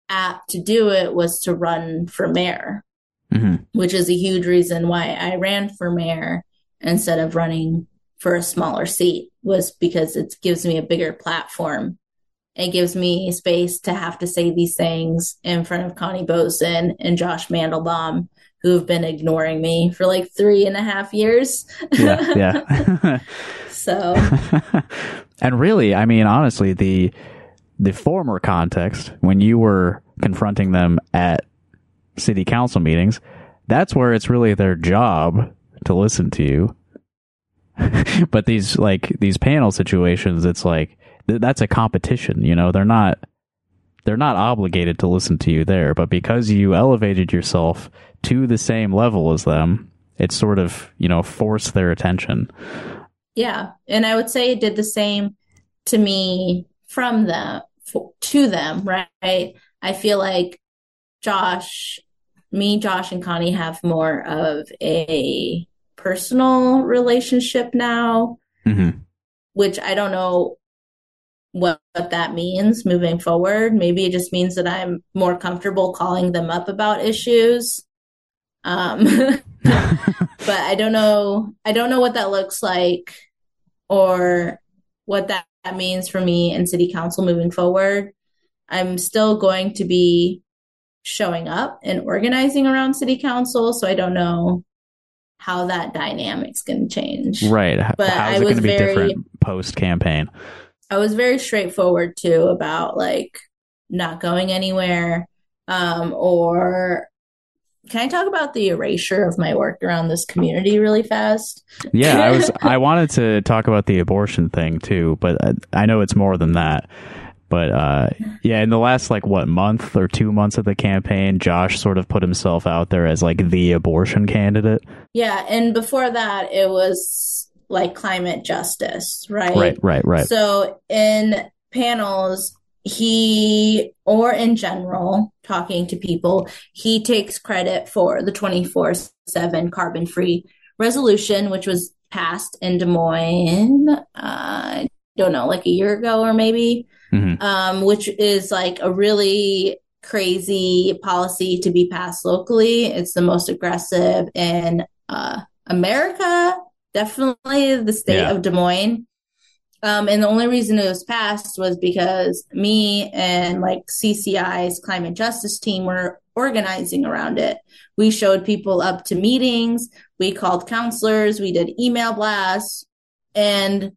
apt to do it was to run for mayor, hmm which is a huge reason why I ran for mayor instead of running for a smaller seat was because it gives me a bigger platform. It gives me space to have to say these things in front of Connie Boesen and Josh Mandelbaum, who have been ignoring me for like three and a half years. Yeah, yeah. So, and really, I mean, honestly, the the former context when you were confronting them at city council meetings, that's where it's really their job to listen to you. but these like these panel situations, it's like that's a competition. You know, they're not they're not obligated to listen to you there, but because you elevated yourself to the same level as them, it sort of you know forced their attention. yeah. And I would say it did the same to me from them for, to them, right? I feel like Josh, me, Josh, and Connie have more of a personal relationship now, hmm which I don't know what, what that means moving forward. Maybe it just means that I'm more comfortable calling them up about issues. Um, but I don't know. I don't know what that looks like or what that, that means for me and city council moving forward. I'm still going to be showing up and organizing around city council, so I don't know how that dynamic's going to change. Right. But How's I it going was to be very- different post campaign? I was very straightforward too about like not going anywhere. Um, or can I talk about the erasure of my work around this community really fast? Yeah, I was. I wanted to talk about the abortion thing too, but I, I know it's more than that. But uh, yeah, in the last like what month or two months of the campaign, Josh sort of put himself out there as like the abortion candidate. Yeah, and before that, it was like climate justice, right? Right, right, right. So in panels, he, or in general, talking to people, he takes credit for the 24 7 carbon free resolution, which was passed in Des Moines, uh, I don't know, like a year ago or maybe, hmm um, which is like a really crazy policy to be passed locally. It's the most aggressive in uh, America, definitely the state Yeah. of Des Moines. Um, and the only reason it was passed was because me and like CCI's climate justice team were organizing around it. We showed people up to meetings, we called councilors, we did email blasts, and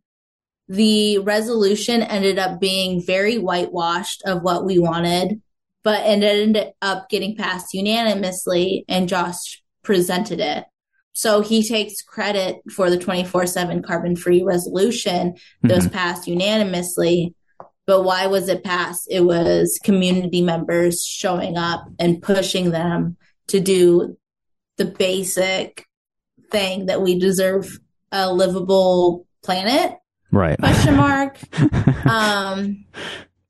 the resolution ended up being very whitewashed of what we wanted, but it ended up getting passed unanimously, and Josh presented it. So he takes credit for the 24 7 carbon free resolution that was passed unanimously. But why was it passed? It was community members showing up and pushing them to do the basic thing that we deserve a livable planet Right. question mark um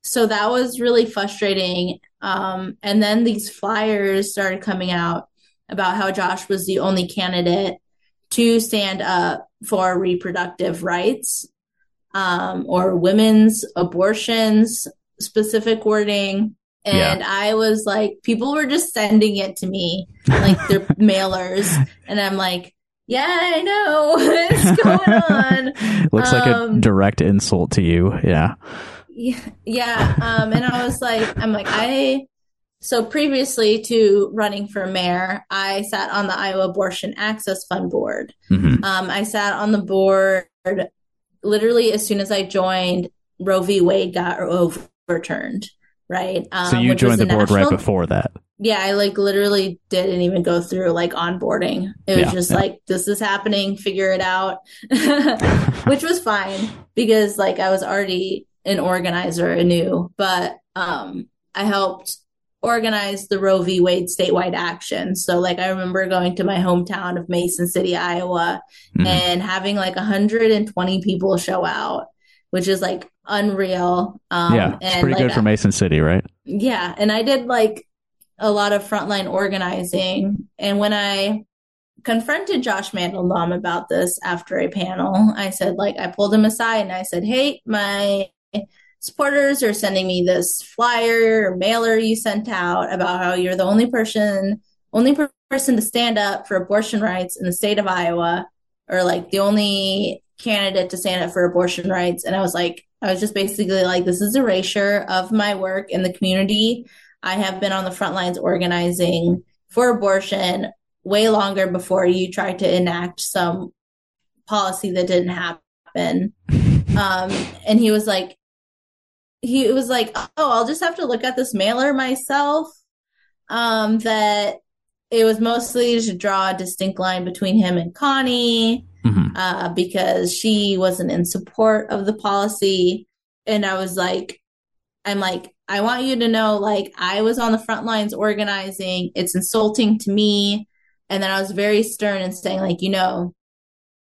so that was really frustrating um and then these flyers started coming out about how Josh was the only candidate to stand up for reproductive rights um or women's abortions specific wording and I was like people were just sending it to me like their mailers and I'm like yeah, I know what's going on. Looks like a Um, direct insult to you. Yeah. Yeah, yeah. Um, and I was like, I'm like, I. So previously to running for mayor, I sat on the Iowa Abortion Access Fund board. hmm Um, I sat on the board literally as soon as I joined. Roe v. Wade got overturned, right? Um, So you joined the board right before that. yeah, I like literally didn't even go through like onboarding. It was Yeah, just yeah. like, this is happening, figure it out, which was fine because like I was already an organizer anew, but um, I helped organize the Roe v. Wade statewide action. So like I remember going to my hometown of Mason City, Iowa, Mhm. and having like 120 people show out, which is like unreal. Um, yeah, it's and, pretty like, good for Mason City, right? yeah, and I did like a lot of frontline organizing. And when I confronted Josh Mandelbaum about this after a panel. I said, like, I pulled him aside and I said, hey, my supporters are sending me this flyer or mailer you sent out about how you're the only person, only person to stand up for abortion rights in the state of Iowa, or like the only candidate to stand up for abortion rights. And I was like, I was just basically like, this is erasure of my work in the community. I have been on the front lines organizing for abortion way longer before you tried to enact some policy that didn't happen. Um, and he was like, he was like, oh, I'll just have to look at this mailer myself. Um, that it was mostly to draw a distinct line between him and Connie mm-hmm. uh, because she wasn't in support of the policy. And I was like, I'm like, I want you to know, like, I was on the front lines organizing. It's insulting to me. And then I was very stern and saying, like, you know,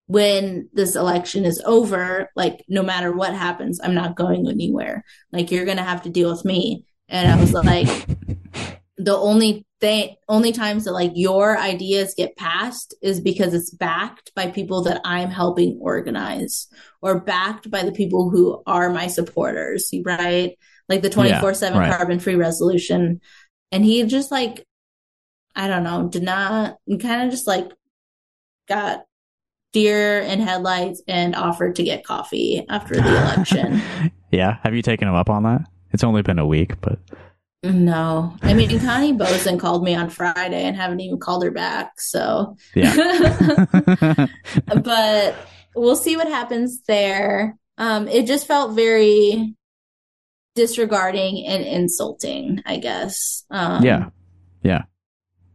when this election is over, like, no matter what happens, I'm not going anywhere. Like, you're going to have to deal with me. And I was like, the only thing, only times that like your ideas get passed is because it's backed by people that I'm helping organize or backed by the people who are my supporters, right? Like the 24 yeah, 7 right. carbon free resolution. And he just like, I don't know, did not kind of just like got deer in headlights and offered to get coffee after the election. yeah. Have you taken him up on that? It's only been a week, but no, I mean Connie Boesen called me on Friday and haven't even called her back. So yeah, but we'll see what happens there. Um, it just felt very disregarding and insulting, I guess. Um, yeah, yeah.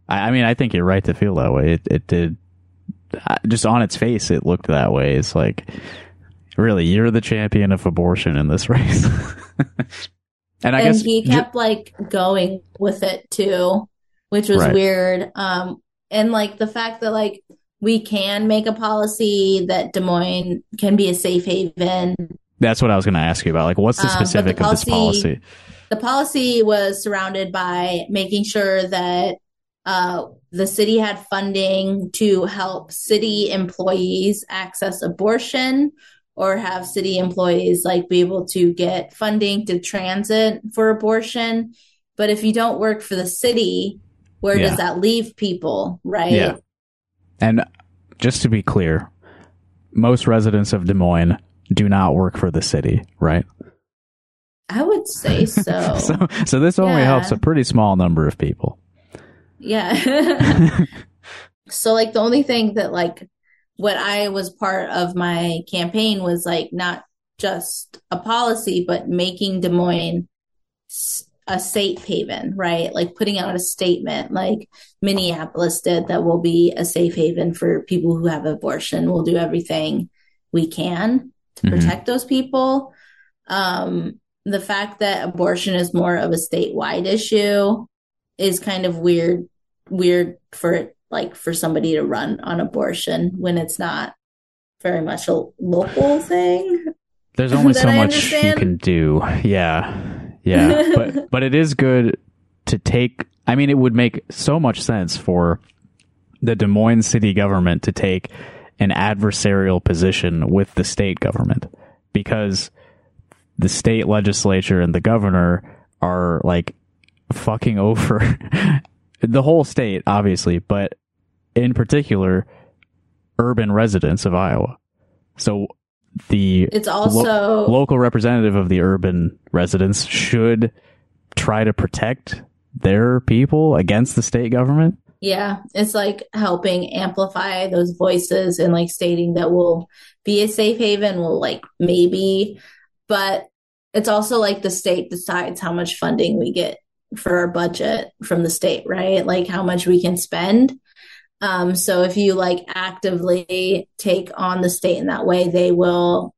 I, I, mean, I think you're right to feel that way. It, it did. Just on its face, it looked that way. It's like, really, you're the champion of abortion in this race. And I and guess he kept like going with it too, which was right. weird. Um, and like the fact that like we can make a policy that Des Moines can be a safe haven. That's what I was going to ask you about. Like, what's the um, specific the policy, of this policy? The policy was surrounded by making sure that uh, the city had funding to help city employees access abortion or have city employees like be able to get funding to transit for abortion. But if you don't work for the city, where yeah. does that leave people, right? Yeah. And just to be clear, most residents of Des Moines do not work for the city, right? I would say so. so, so this only yeah. helps a pretty small number of people. Yeah. so, like, the only thing that, like, what I was part of my campaign was like not just a policy, but making Des Moines a safe haven, right? Like putting out a statement like Minneapolis did that will be a safe haven for people who have abortion. We'll do everything we can to mm-hmm. protect those people. Um, the fact that abortion is more of a statewide issue is kind of weird, weird for it like for somebody to run on abortion when it's not very much a local thing. There's only so much you can do. Yeah. Yeah. but but it is good to take I mean it would make so much sense for the Des Moines city government to take an adversarial position with the state government because the state legislature and the governor are like fucking over the whole state, obviously, but in particular, urban residents of Iowa. So the it's also lo- local representative of the urban residents should try to protect their people against the state government. Yeah, it's like helping amplify those voices and like stating that we'll be a safe haven, we'll like maybe, but it's also like the state decides how much funding we get for our budget from the state, right? Like how much we can spend. Um, so if you like actively take on the state in that way, they will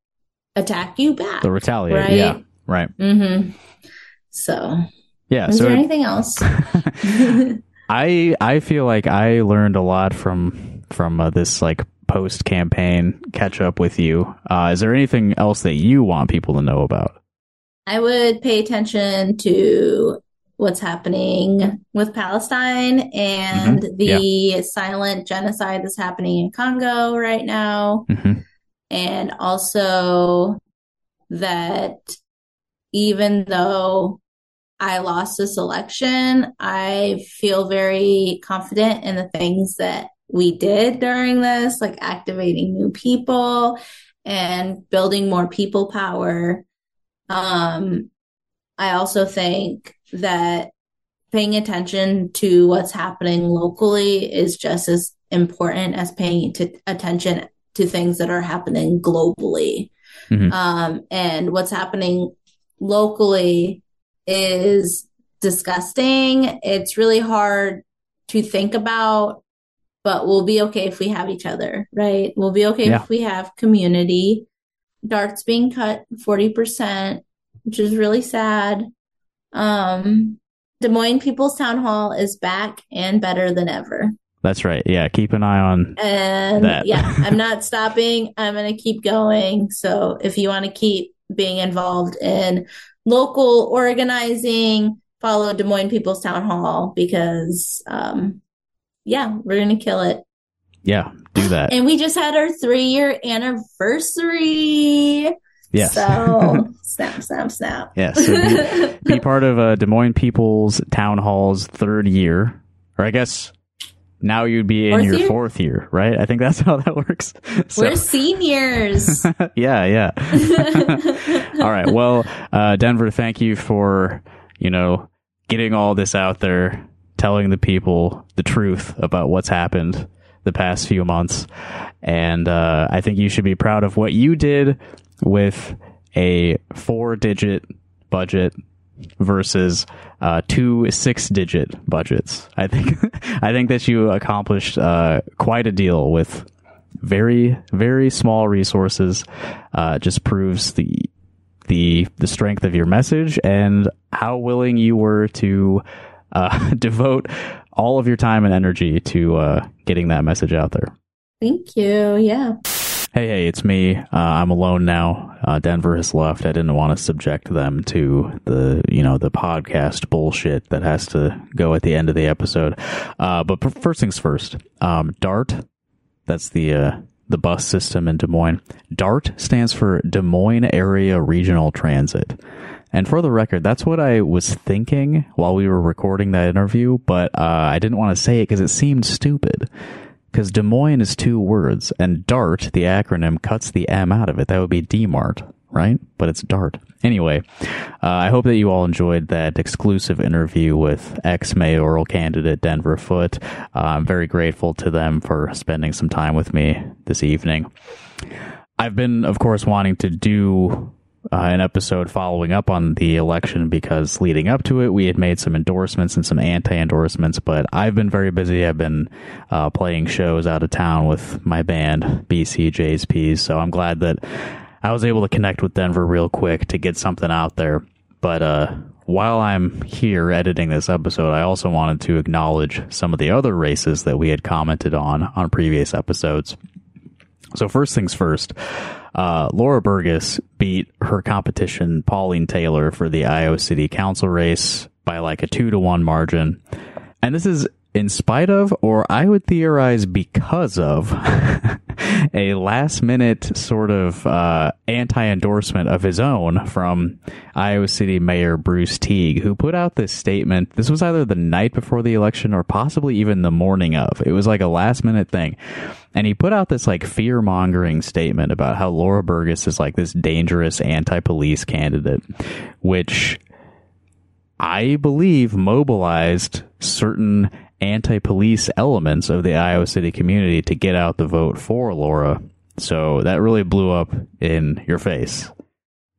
attack you back. The retaliate. Right? Yeah. Right. Mm-hmm. So yeah. Is so there it, anything else? I I feel like I learned a lot from from uh, this like post campaign catch up with you. Uh, is there anything else that you want people to know about? I would pay attention to what's happening with Palestine and Mhm. the silent genocide that's happening in Congo right now. hmm And also that even though I lost this election, I feel very confident in the things that we did during this, like activating new people and building more people power. Um, I also think that paying attention to what's happening locally is just as important as paying to, attention to things that are happening globally. Mhm. Um, and what's happening locally is disgusting. It's really hard to think about, but we'll be okay if we have each other, right? We'll be okay Yeah. if we have community. Dart's being cut 40%, which is really sad. Um, Des Moines People's Town Hall is back and better than ever. That's right. Yeah, keep an eye on. And That. yeah, I'm not stopping. I'm going to keep going. So if you want to keep being involved in local organizing, follow Des Moines People's Town Hall because, um, yeah, we're going to kill it. Yeah, do that. And we just had our three year anniversary. Yes. So snap, snap, snap. Yes. So be, be part of uh, Des Moines People's Town Hall's third year, or I guess now you'd be in Fourth your year? fourth year, right? I think that's how that works. So, We're seniors. yeah, yeah. all right. Well, uh, Denver, thank you for you know getting all this out there, telling the people the truth about what's happened the past few months, and uh, I think you should be proud of what you did with a four-digit budget versus uh, two six-digit budgets. I think I think that you accomplished uh, quite a deal with very very small resources. Uh, just proves the the the strength of your message and how willing you were to uh, devote all of your time and energy to uh, getting that message out there. Thank you. Yeah. Hey, hey, it's me. Uh, I'm alone now. Uh, Denver has left. I didn't want to subject them to the, you know, the podcast bullshit that has to go at the end of the episode. Uh, but first things first. Um, DART, that's the, uh, the bus system in Des Moines. DART stands for Des Moines Area Regional Transit. And for the record, that's what I was thinking while we were recording that interview, but uh, I didn't want to say it because it seemed stupid. Because Des Moines is two words, and DART, the acronym, cuts the M out of it. That would be DMART, right? But it's DART. Anyway, uh, I hope that you all enjoyed that exclusive interview with ex mayoral candidate Denver Foote. Uh, I'm very grateful to them for spending some time with me this evening. I've been, of course, wanting to do uh, an episode following up on the election because leading up to it, we had made some endorsements and some anti endorsements, but I've been very busy. I've been uh, playing shows out of town with my band, BCJsPs, so I'm glad that I was able to connect with Denver real quick to get something out there. But uh, while I'm here editing this episode, I also wanted to acknowledge some of the other races that we had commented on on previous episodes. So first things first, uh, Laura Bergus beat her competition Pauline Taylor for the Iowa City Council race by like a two to one margin, and this is in spite of, or I would theorize because of, a last minute sort of uh, anti endorsement of his own from Iowa City Mayor Bruce Teague, who put out this statement. This was either the night before the election or possibly even the morning of. It was like a last minute thing. And he put out this like fear mongering statement about how Laura Bergus is like this dangerous anti police candidate, which I believe mobilized certain anti police elements of the Iowa City community to get out the vote for Laura. So that really blew up in your face.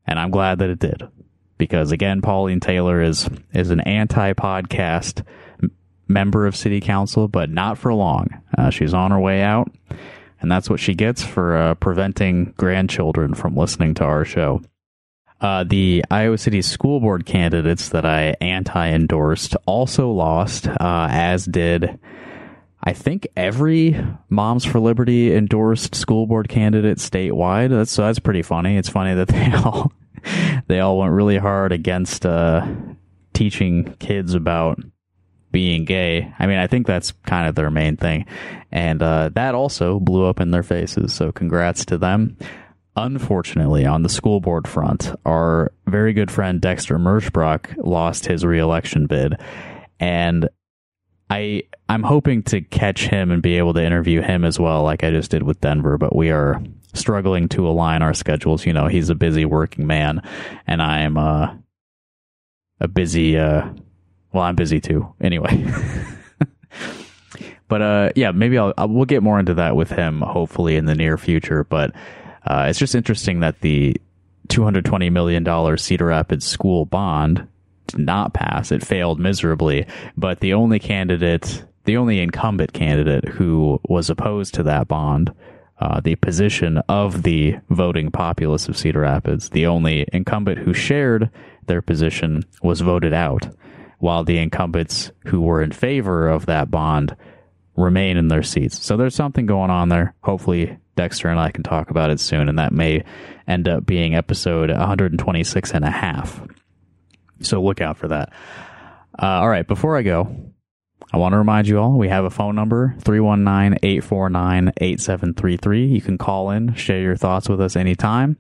And I'm glad that it did. Because again, Pauline Taylor is is an anti podcast member of city council, but not for long. Uh, she's on her way out, and that's what she gets for uh, preventing grandchildren from listening to our show. Uh, the Iowa City school board candidates that I anti endorsed also lost, uh, as did, I think, every Moms for Liberty endorsed school board candidate statewide. That's, so that's pretty funny. It's funny that they all they all went really hard against uh, teaching kids about being gay. I mean, I think that's kind of their main thing. And uh, that also blew up in their faces. So congrats to them. Unfortunately, on the school board front, our very good friend Dexter Merschbrock lost his reelection bid. And I I'm hoping to catch him and be able to interview him as well, like I just did with Denver, but we are struggling to align our schedules. You know, he's a busy working man and I'm uh, a busy uh, well, I'm busy too. Anyway. but uh, yeah, maybe I'll, I'll, we'll get more into that with him hopefully in the near future, but uh, it's just interesting that the $220 million Cedar Rapids school bond did not pass. It failed miserably. But the only candidate, the only incumbent candidate who was opposed to that bond, uh, the position of the voting populace of Cedar Rapids, the only incumbent who shared their position was voted out, while the incumbents who were in favor of that bond remain in their seats. So there's something going on there. Hopefully Dexter and I can talk about it soon, and that may end up being episode 126 and a half. So look out for that. Uh, all right, before I go, I want to remind you all we have a phone number 319 849 8733. You can call in, share your thoughts with us anytime.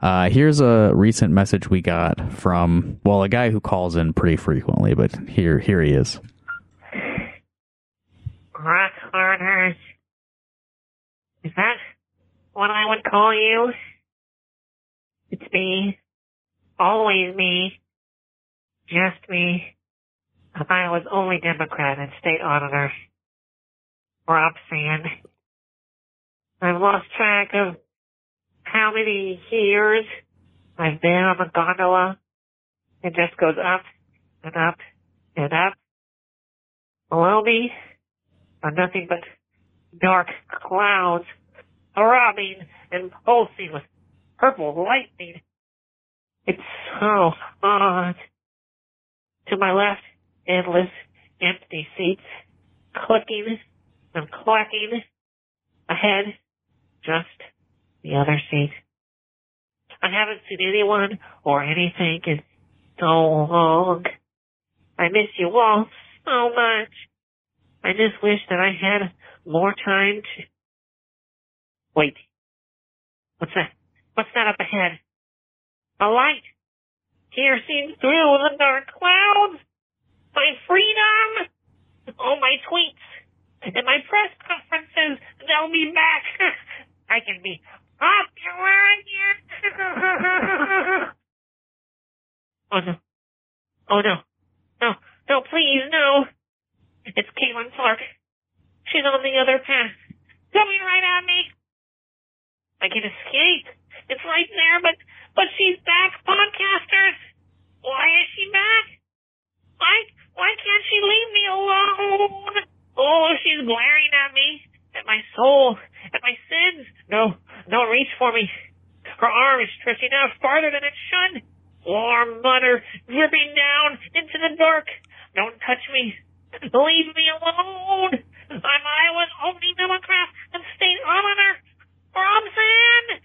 Uh, here's a recent message we got from, well, a guy who calls in pretty frequently, but here, here he is. Rock Is that what I would call you. It's me. Always me. Just me. Iowa's only Democrat and state auditor. Rob Sand. I've lost track of how many years I've been on the gondola. It just goes up and up and up. Below me are nothing but dark clouds throbbing and pulsing with purple lightning. It's so odd. To my left, endless empty seats, clicking and clacking. Ahead, just the other seat. I haven't seen anyone or anything in so long. I miss you all so much. I just wish that I had more time to Wait. What's that? What's that up ahead? A light. Piercing through the dark clouds. My freedom. All my tweets. And my press conferences. They'll be back. I can be popular again. oh no. Oh no. No. No, please, no. It's Caitlin Clark. She's on the other path. Coming right at me. I can escape. It's right there, but but she's back, podcasters. Why is she back? Why why can't she leave me alone? Oh, she's glaring at me, at my soul, at my sins. No, don't reach for me. Her arm is stretching out farther than it should. Warm butter dripping down into the dark. Don't touch me. Leave me alone. I'm Iowa's only Democrat and state auditor. Rob Sand!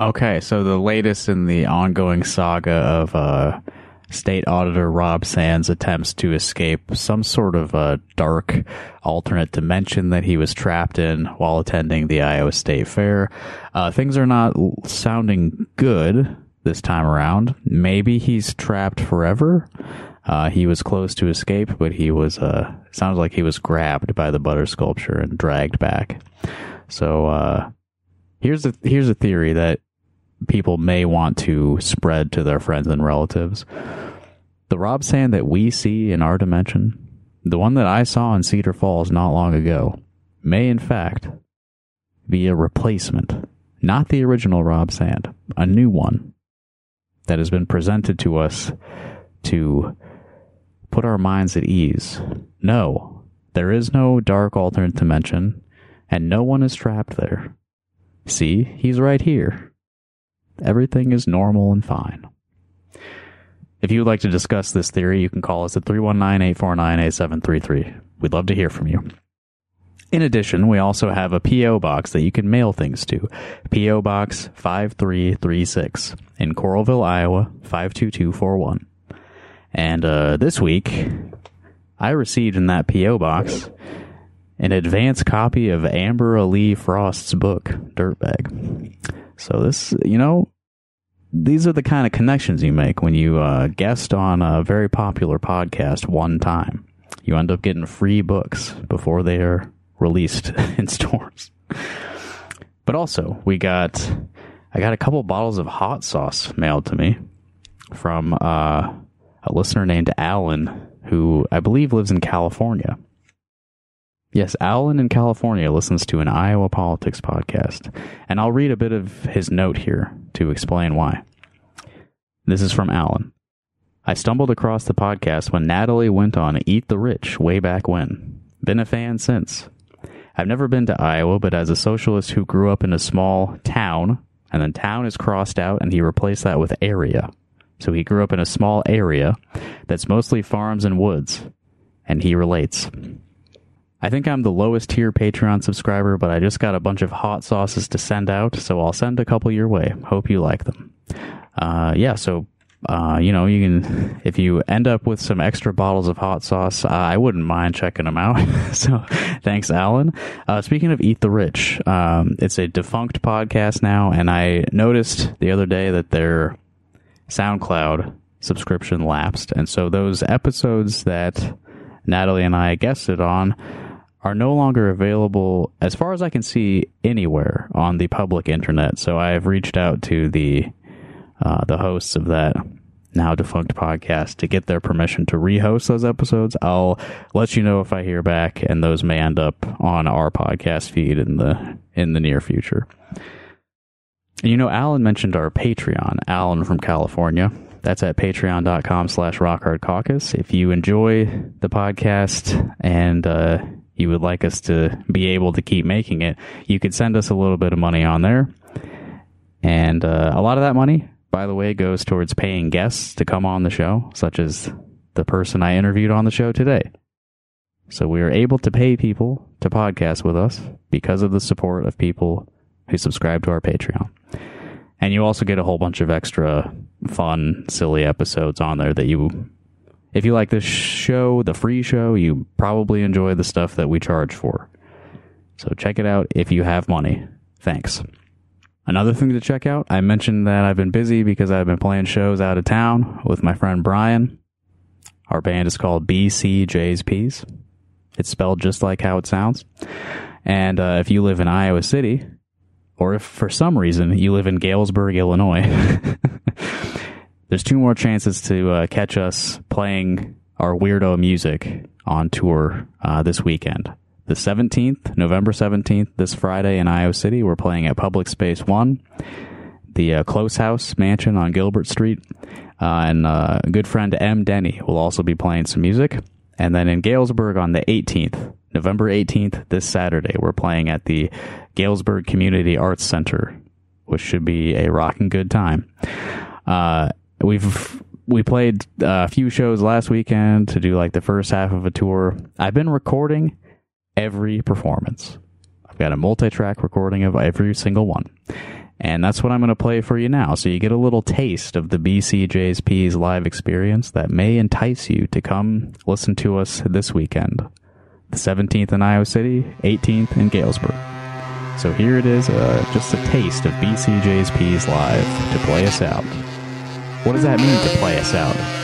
Okay, so the latest in the ongoing saga of uh, State Auditor Rob Sand's attempts to escape some sort of uh, dark alternate dimension that he was trapped in while attending the Iowa State Fair. Uh, things are not sounding good this time around. Maybe he's trapped forever. Uh, he was close to escape, but he was, uh, sounds like he was grabbed by the butter sculpture and dragged back. So, uh, here's a, here's a theory that people may want to spread to their friends and relatives. The Rob Sand that we see in our dimension, the one that I saw in Cedar Falls not long ago, may in fact be a replacement, not the original Rob Sand, a new one that has been presented to us to put our minds at ease. No, there is no dark alternate dimension, and no one is trapped there. See, he's right here. Everything is normal and fine. If you would like to discuss this theory, you can call us at 319 849 8733. We'd love to hear from you. In addition, we also have a P.O. box that you can mail things to. P.O. Box 5336 in Coralville, Iowa 52241. And uh, this week, I received in that P.O. box an advance copy of Amber A'Lee Frost's book, Dirtbag. So this, you know, these are the kind of connections you make when you uh, guest on a very popular podcast one time. You end up getting free books before they are released in stores. But also, we got I got a couple bottles of hot sauce mailed to me from uh, a listener named Alan, who I believe lives in California. Yes, Alan in California listens to an Iowa politics podcast, and I'll read a bit of his note here to explain why. This is from Alan. I stumbled across the podcast when Natalie went on Eat the Rich way back when. Been a fan since. I've never been to Iowa, but as a socialist who grew up in a small town, and then town is crossed out and he replaced that with area. So he grew up in a small area that's mostly farms and woods, and he relates. I think I'm the lowest tier Patreon subscriber, but I just got a bunch of hot sauces to send out, so I'll send a couple your way. Hope you like them. Uh, yeah, so uh, you know, you can if you end up with some extra bottles of hot sauce, uh, I wouldn't mind checking them out. so, thanks, Alan. Uh, speaking of Eat the Rich, um, it's a defunct podcast now, and I noticed the other day that their SoundCloud subscription lapsed, and so those episodes that Natalie and I guested on are no longer available, as far as I can see, anywhere on the public internet. So I have reached out to the uh, the hosts of that now defunct podcast to get their permission to rehost those episodes. I'll let you know if I hear back, and those may end up on our podcast feed in the in the near future. You know, Alan mentioned our Patreon. Alan from California. That's at patreon.com slash rockhardcaucus. If you enjoy the podcast and uh, you would like us to be able to keep making it, you could send us a little bit of money on there. And uh, a lot of that money, by the way, goes towards paying guests to come on the show, such as the person I interviewed on the show today. So we are able to pay people to podcast with us because of the support of people who subscribe to our Patreon. And you also get a whole bunch of extra fun, silly episodes on there that you, if you like this show, the free show, you probably enjoy the stuff that we charge for. So check it out if you have money. Thanks. Another thing to check out, I mentioned that I've been busy because I've been playing shows out of town with my friend Brian. Our band is called BCJsPs. It's spelled just like how it sounds. And uh, if you live in Iowa City, or if for some reason you live in Galesburg, Illinois, there's two more chances to uh, catch us playing our weirdo music on tour uh, this weekend. The 17th, November 17th, this Friday in Iowa City, we're playing at Public Space 1, the uh, Close House Mansion on Gilbert Street. Uh, and uh, good friend M. Denny will also be playing some music. And then in Galesburg on the 18th, November 18th, this Saturday, we're playing at the Galesburg Community Arts Center, which should be a rocking good time. Uh, we've we played a few shows last weekend to do like the first half of a tour. I've been recording every performance. I've got a multi-track recording of every single one. And that's what I'm going to play for you now. So you get a little taste of the BCJsPs live experience that may entice you to come listen to us this weekend. The 17th in Iowa City, 18th in Galesburg. So here it is, uh, just a taste of BCJsPs live to play us out. What does that mean to play us out?